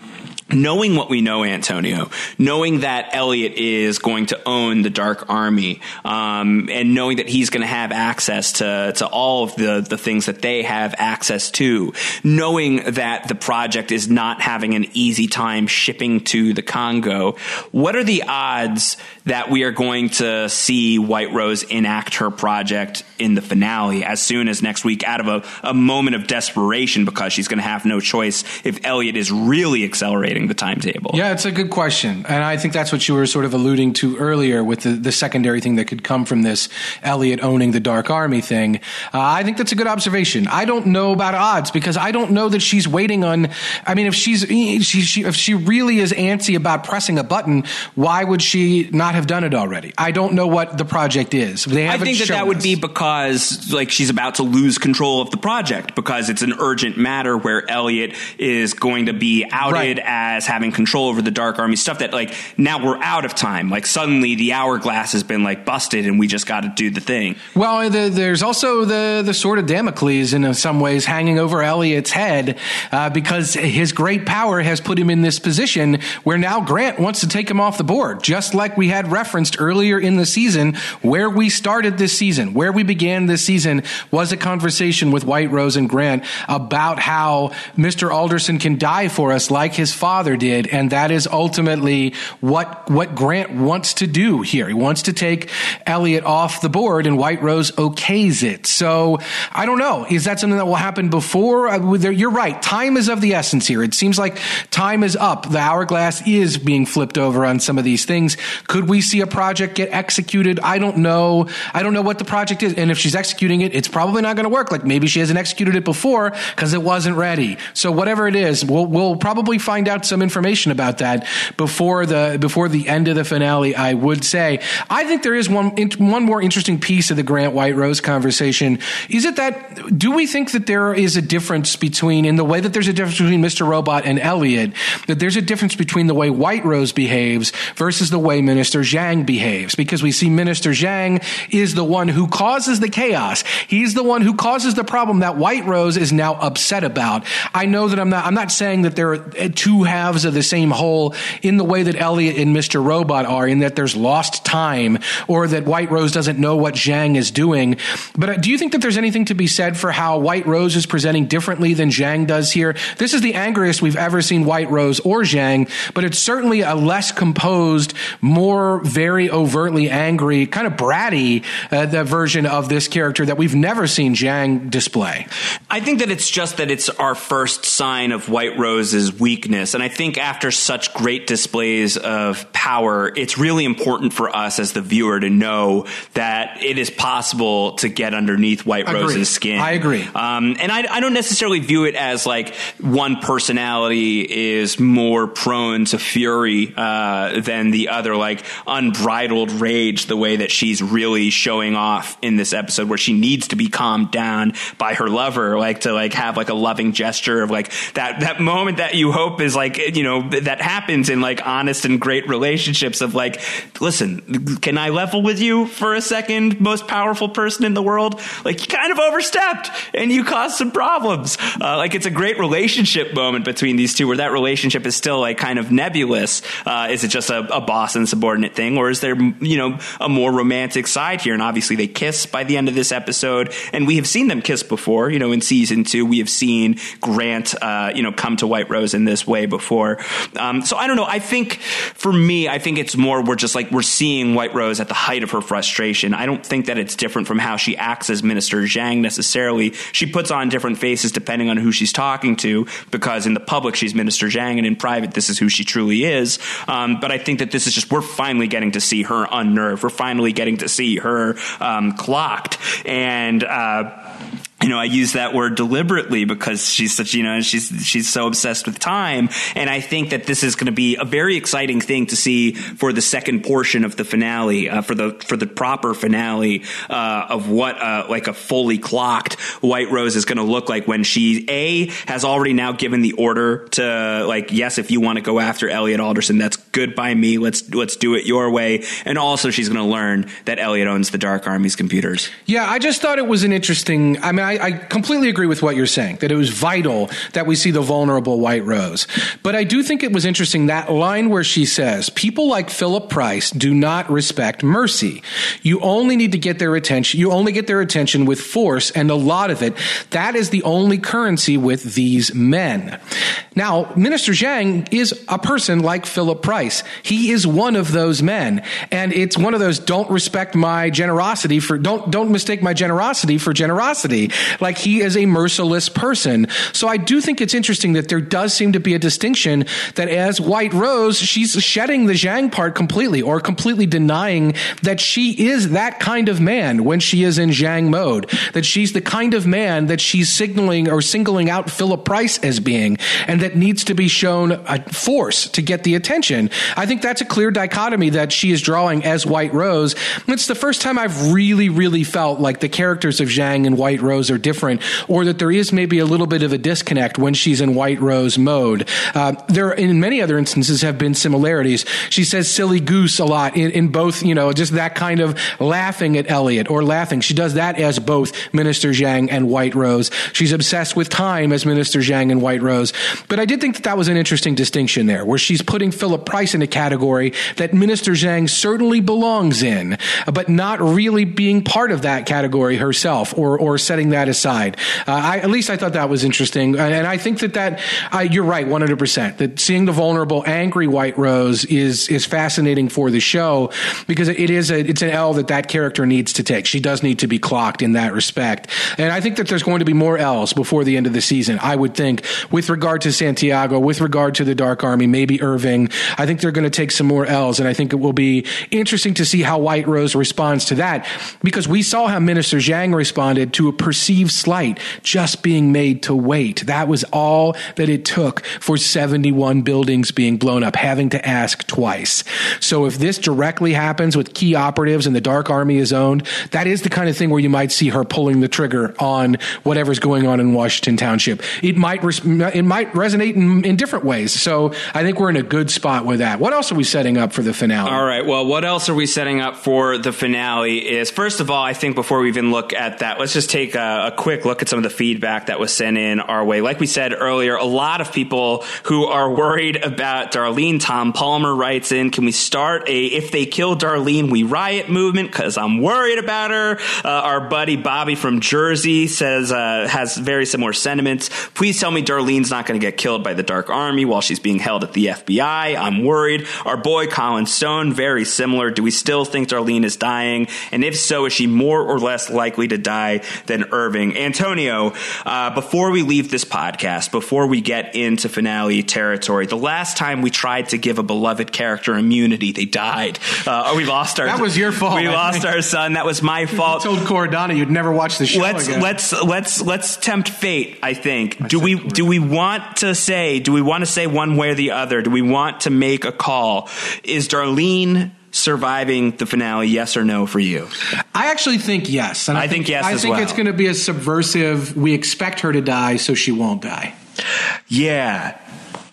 knowing what we know, Antonio, knowing that Elliot is going to own the Dark Army, um, and knowing that he's going to have access to to all of the the things that they have access to, knowing that the project is not having an easy time shipping to the Congo, what are the odds that we are going to see White Rose enact her project in the finale as soon as next week out of a, a moment of desperation because she's going to have no choice if Elliot is really accelerating the timetable. Yeah, it's a good question. And I think that's what you were sort of alluding to earlier with the, the secondary thing that could come from this Elliot owning the Dark Army thing. Uh, I think that's a good observation. I don't know about odds because I don't know that she's waiting on. I mean, if she's she, she, if she really is antsy about pressing a button, why would she not have done it already? I don't know what the project is. They I haven't think that that would us. be because like she's about to lose control of the project because it's an urgent matter where Elliot is going to be outed Right. as having control over the Dark Army stuff that like now we're out of time. Like suddenly the hourglass has been like busted and we just got to do the thing. Well, the, there's also the the sword of Damocles in some ways hanging over Elliot's head uh, because his great power has put him in this position where now Grant wants to take him off the board, just like we had referenced earlier in the season, where we started this season, where we began this season was a conversation with White Rose and Grant about how Mr. Alderson can die for us like his father. Father did, and that is ultimately what what Grant wants to do here. He wants to take Elliot off the board, and White Rose okays it. So I don't know. Is that something that will happen before? Uh, you're right. Time is of the essence here. It seems like time is up. The hourglass is being flipped over on some of these things. Could we see a project get executed? I don't know. I don't know what the project is, and if she's executing it, it's probably not going to work. Like maybe she hasn't executed it before because it wasn't ready. So whatever it is, we'll we'll probably find out some information about that before the before the end of the finale. I would say. I think there is one one more interesting piece of the Grant White Rose conversation. Is it that do we think that there is a difference between in the way that there's a difference between Mr. Robot and Elliot that there's a difference between the way White Rose behaves versus the way Minister Zhang behaves because we see Minister Zhang is the one who causes the chaos. He's the one who causes the problem that White Rose is now upset about. I know that I'm not I'm not saying that there are eh, two halves of the same whole in the way that Elliot and Mr. Robot are in that there's lost time or that White Rose doesn't know what Zhang is doing. But uh, do you think that there's anything to be said for how White Rose is presenting differently than Zhang does here? This is the angriest we've ever seen White Rose or Zhang, but it's certainly a less composed, more very overtly angry, kind of bratty uh, the version of this character that we've never seen Zhang display. I think that it's just that it's our first sign of White Rose's weakness. And I think after such great displays of power, it's really important for us as the viewer to know that it is possible to get underneath White Agreed. Rose's skin. I agree. Um, and I, I, don't necessarily view it as like one personality is more prone to fury uh, than the other, like unbridled rage, the way that she's really showing off in this episode, where she needs to be calmed down by her lover, like to like have like a loving gesture of like that that moment that you hope is like you know that happens in like honest and great relationships of like, listen, can I level with you for a second, most powerful person in the world? Like you kind of overstepped and you caused some problems. Uh, like it's a great relationship moment between these two where that relationship is still like kind of nebulous. Uh, is it just a, a boss and subordinate thing or is there, you know, a more romantic side here? And obviously they kiss by the end of this episode and we have seen them kiss before, you know, in season two, we have seen Grant, uh, you know, come to White Rose in this way before. Um, so I don't know. I think for me, I think it's more we're just like we're seeing White Rose at the height of her frustration. I don't think that it's different from how she acts as Minister Zhang necessarily. She puts on different faces depending on who she's talking to, because in the public she's Minister Zhang, and in private this is who she truly is. Um, but I think that this is just we're finally getting to see her unnerved. We're finally getting to see her um, clocked, and. Uh, you know, I use that word deliberately because she's such, you know, she's she's so obsessed with time, and I think that this is going to be a very exciting thing to see for the second portion of the finale, uh, for the for the proper finale uh, of what uh, like a fully clocked White Rose is going to look like when she a has already now given the order to like yes, if you want to go after Elliot Alderson, that's good by me. Let's let's do it your way, and also she's going to learn that Elliot owns the Dark Army's computers. Yeah, I just thought it was an interesting. I mean. I, completely agree with what you're saying that it was vital that we see the vulnerable White Rose. But I do think it was interesting that line where she says, "People like Philip Price do not respect mercy. You only need to get their attention. You only get their attention with force, and a lot of it. That is the only currency with these men." Now, Minister Zhang is a person like Philip Price. He is one of those men, and it's one of those don't respect my generosity for don't don't mistake my generosity for generosity. Like he is a merciless person. So I do think it's interesting that there does seem to be a distinction that as White Rose, she's shedding the Zhang part completely or completely denying that she is that kind of man when she is in Zhang mode, that she's the kind of man that she's signaling or singling out Philip Price as being, and that needs to be shown a force to get the attention. I think that's a clear dichotomy that she is drawing as White Rose. It's the first time I've really, really felt like the characters of Zhang and White Rose are different, or that there is maybe a little bit of a disconnect when she's in White Rose mode. Uh, there, in many other instances, have been similarities. She says "silly goose" a lot in, in both, you know, just that kind of laughing at Elliot or laughing. She does that as both Minister Zhang and White Rose. She's obsessed with time as Minister Zhang and White Rose. But I did think that that was an interesting distinction there, where she's putting Philip Price in a category that Minister Zhang certainly belongs in, but not really being part of that category herself or, or setting that aside. Uh, I, at least I thought that was interesting. And I think that that, uh, you're right, 100%, that seeing the vulnerable, angry White Rose is, is fascinating for the show because it is a, it's an L that that character needs to take. She does need to be clocked in that respect. And I think that there's going to be more L's before the end of the season. I would think with regard to Santiago, with regard to the Dark Army, maybe Irving. I think they're going to take some more L's, and I think it will be interesting to see how White Rose responds to that because we saw how Minister Zhang responded to a perceived slight just being made to wait. That was all that it took for 71 buildings being blown up, having to ask twice. So if this directly happens with key operatives and the Dark Army is owned, that is the kind of thing where you might see her pulling the trigger on whatever's going on in Washington Township. It might it might resonate in, in different ways. So I think we're in a good spot with that. What else are we setting up for the finale? All right. Well, what else are we setting up for the finale? Is first of all, I think before we even look at that, let's just take a, a quick look at some of the feedback that was sent in our way. Like we said earlier, a lot of people who are worried about Darlene. Tom Palmer writes in, "Can we start a if they kill Darlene, we riot movement? Because I'm worried about her." Uh, our buddy Bobby from Jersey says uh, has very similar sentiments. Please tell me Darlene's not going to get killed by the Dark Army while she's being held at the FBI. I'm worried. Our boy Colin Stone, very similar. Do we still think Darlene is dying? And if so, is she more or less likely to die than Irving? Antonio, uh, before we leave this podcast, before we get into finale territory, the last time we tried to give a beloved character immunity, they died. Uh, we lost our. That was your fault. We lost our son. That was my fault. You told Kor Adana you'd never watch the show let's again. let's let's let's tempt fate. I think. do we do we want to say? Do we want to say one way or the other? Do we want to make a call? Is Darlene surviving the finale? Yes or no for you? I actually think yes. And I think yes I think well. it's going to be a subversive. We expect her to die, so she won't die. Yeah.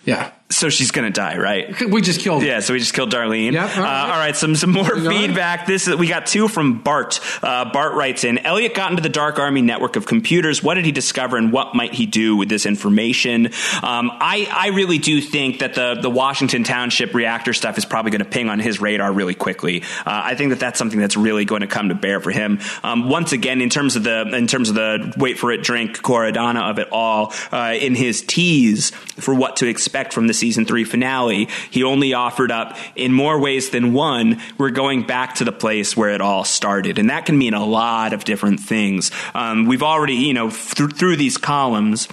Yeah. So she's gonna die, right? We just killed. Yeah, so we just killed Darlene. Yep, all Uh, all right, some some more feedback. This is, we got two from Bart. Uh, Bart writes in: Elliot got into the Dark Army network of computers. What did he discover, and what might he do with this information? Um, I I really do think that the the Washington Township reactor stuff is probably going to ping on his radar really quickly. Uh, I think that that's something that's really going to come to bear for him. Um, once again, in terms of the in terms of the wait for it, drink Kor Adana of it all, uh, in his tease for what to expect from the season three finale, he only offered up in more ways than one. We're going back to the place where it all started, and that can mean a lot of different things. Um, we've already, you know, th- through these columns.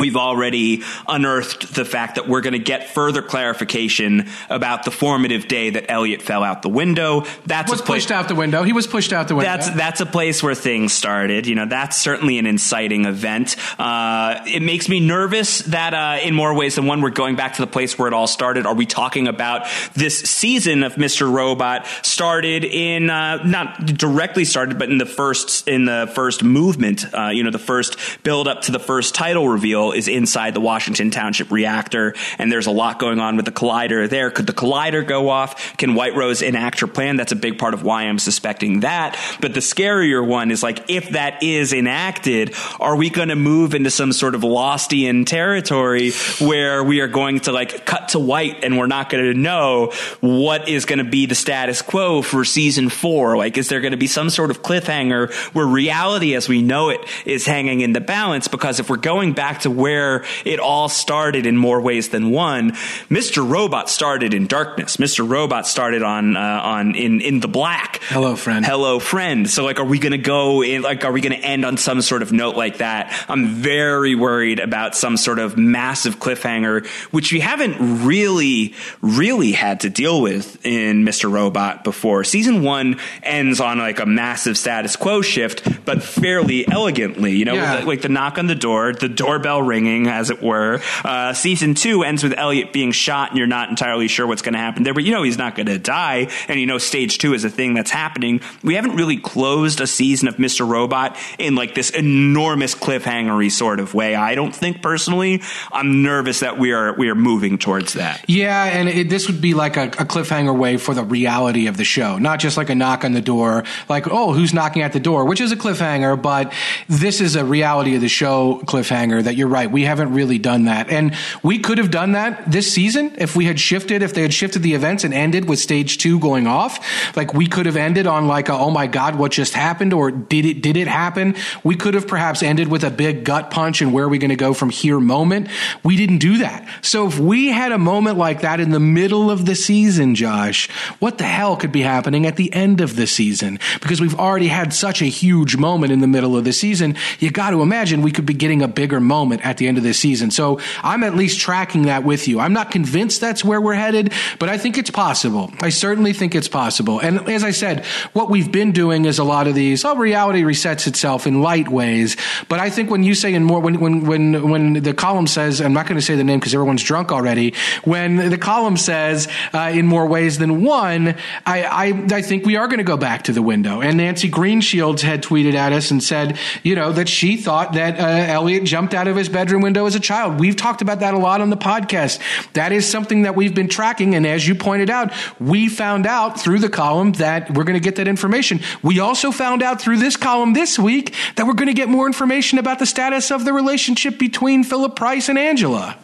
We've already unearthed the fact that we're going to get further clarification about the formative day that Elliot fell out the window. That's Was a place- pushed out the window. He was pushed out the window. that's that's a place where things started. You know, that's certainly an inciting event. Uh, it makes me nervous that uh, in more ways than one, we're going back to the place where it all started. Are we talking about this season of Mr. Robot started in uh, not directly started, but in the first in the first movement? Uh, you know, the first build up to the first title reveal is inside the Washington Township reactor, and there's a lot going on with the collider there. Could the collider go off? Can White Rose enact her plan? That's a big part of why I'm suspecting that. But the scarier one is like, if that is enacted, are we going to move into some sort of Lostian territory where we are going to like cut to white and we're not going to know what is going to be the status quo for season four? Like, is there going to be some sort of cliffhanger where reality as we know it is hanging in the balance? Because if we're going back to where it all started in more ways than one, Mr. Robot started in darkness. Mr. Robot started on uh, on in in the black. Hello, friend. Hello, friend. So, like, are we going to go in? Like, are we going to end on some sort of note like that? I'm very worried about some sort of massive cliffhanger, which we haven't really, really had to deal with in Mr. Robot before. Season one ends on like a massive status quo shift, but fairly elegantly. You know, Yeah. the- like the knock on the door, the doorbell ringing, as it were. Uh, season two ends with Elliot being shot, and you're not entirely sure what's going to happen there, but you know he's not going to die, and you know stage two is a thing that's happening. We haven't really closed a season of Mr. Robot in like this enormous cliffhangery sort of way. I don't think personally. I'm nervous that we are we are moving towards that. Yeah, and it, this would be like a, a cliffhanger way for the reality of the show, not just like a knock on the door, like oh, who's knocking at the door, which is a cliffhanger, but this is a reality of the show cliffhanger that you're right. We haven't really done that. And we could have done that this season if we had shifted, if they had shifted the events and ended with stage two going off. Like we could have ended on like a, oh my God, what just happened? Or did it, did it happen? We could have perhaps ended with a big gut punch and where are we going to go from here moment. We didn't do that. So if we had a moment like that in the middle of the season, Josh, what the hell could be happening at the end of the season? Because we've already had such a huge moment in the middle of the season. You got to imagine we could be getting a bigger moment at the end of the season. So I'm at least tracking that with you. I'm not convinced that's where we're headed, but I think it's possible. I certainly think it's possible. And as I said, what we've been doing is a lot of these, oh, reality resets itself in light ways. But I think when you say in more, when, when, when, when the column says, I'm not going to say the name because everyone's drunk already, when the column says uh, in more ways than one, I, I, I think we are going to go back to the window. And Nancy Greenshields had tweeted at us and said, you know, that she thought that uh, Elliot jumped out of his bedroom window as a child. We've talked about that a lot on the podcast. That is something that we've been tracking. And as you pointed out, we found out through the column that we're going to get that information. We also found out through this column this week that we're going to get more information about the status of the relationship between Phillip Price and Angela.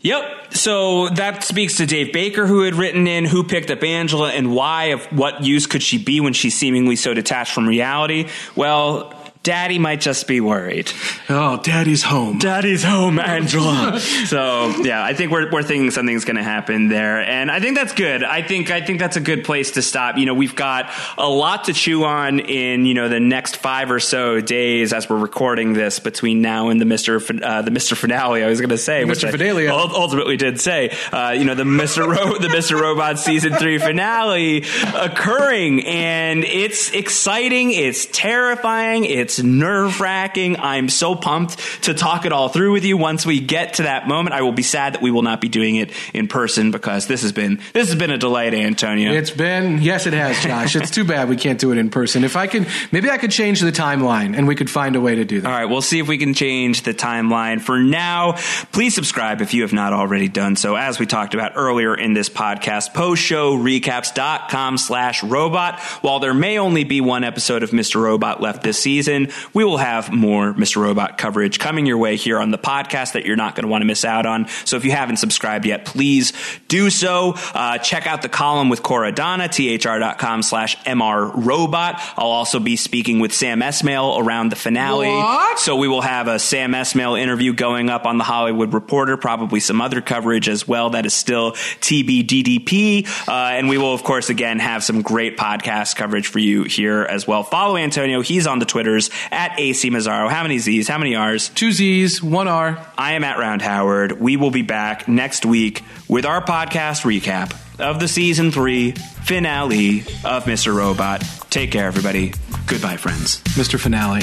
Yep. So that speaks to Dave Baker, who had written in who picked up Angela and why, of what use could she be when she's seemingly so detached from reality. Well, Daddy might just be worried. Oh, Daddy's home. Daddy's home, Angela. so yeah, I think we're we're thinking something's going to happen there, and I think that's good. I think I think that's a good place to stop. You know, we've got a lot to chew on in you know the next five or so days as we're recording this between now and the Mister uh, the Mister finale. I was going to say, Mr. which Fidelia. I ultimately did say. Uh, you know, the Mister Ro- the Mister Robot season three finale occurring, and it's exciting. It's terrifying. It's nerve wracking. I'm so pumped to talk it all through with you. Once we get to that moment, I will be sad that we will not be doing it in person because this has been this has been a delight, Antonio. It's been yes, it has, Josh. it's too bad we can't do it in person. If I could, maybe I could change the timeline and we could find a way to do that. All right, we'll see if we can change the timeline. For now, please subscribe if you have not already done so. As we talked about earlier in this podcast, postshowrecaps.com slash robot. While there may only be one episode of Mr. Robot left this season, we will have more Mr. Robot coverage coming your way here on the podcast that you're not going to want to miss out on. So if you haven't subscribed yet, please do so. Uh, check out the column with Kor Adana, thr.com slash MR Robot. I'll also be speaking with Sam Esmail around the finale. What? So we will have a Sam Esmail interview going up on the Hollywood Reporter, probably some other coverage as well. That is still TBDDP. Uh, and we will, of course, again, have some great podcast coverage for you here as well. Follow Antonio. He's on the Twitters at AC Mazzaro. How many Z's? How many R's? Two Z's, one R. I am at Round Howard. We will be back next week with our podcast recap of the season three finale of Mr. Robot. Take care, everybody. Goodbye, friends. Mr. Finale.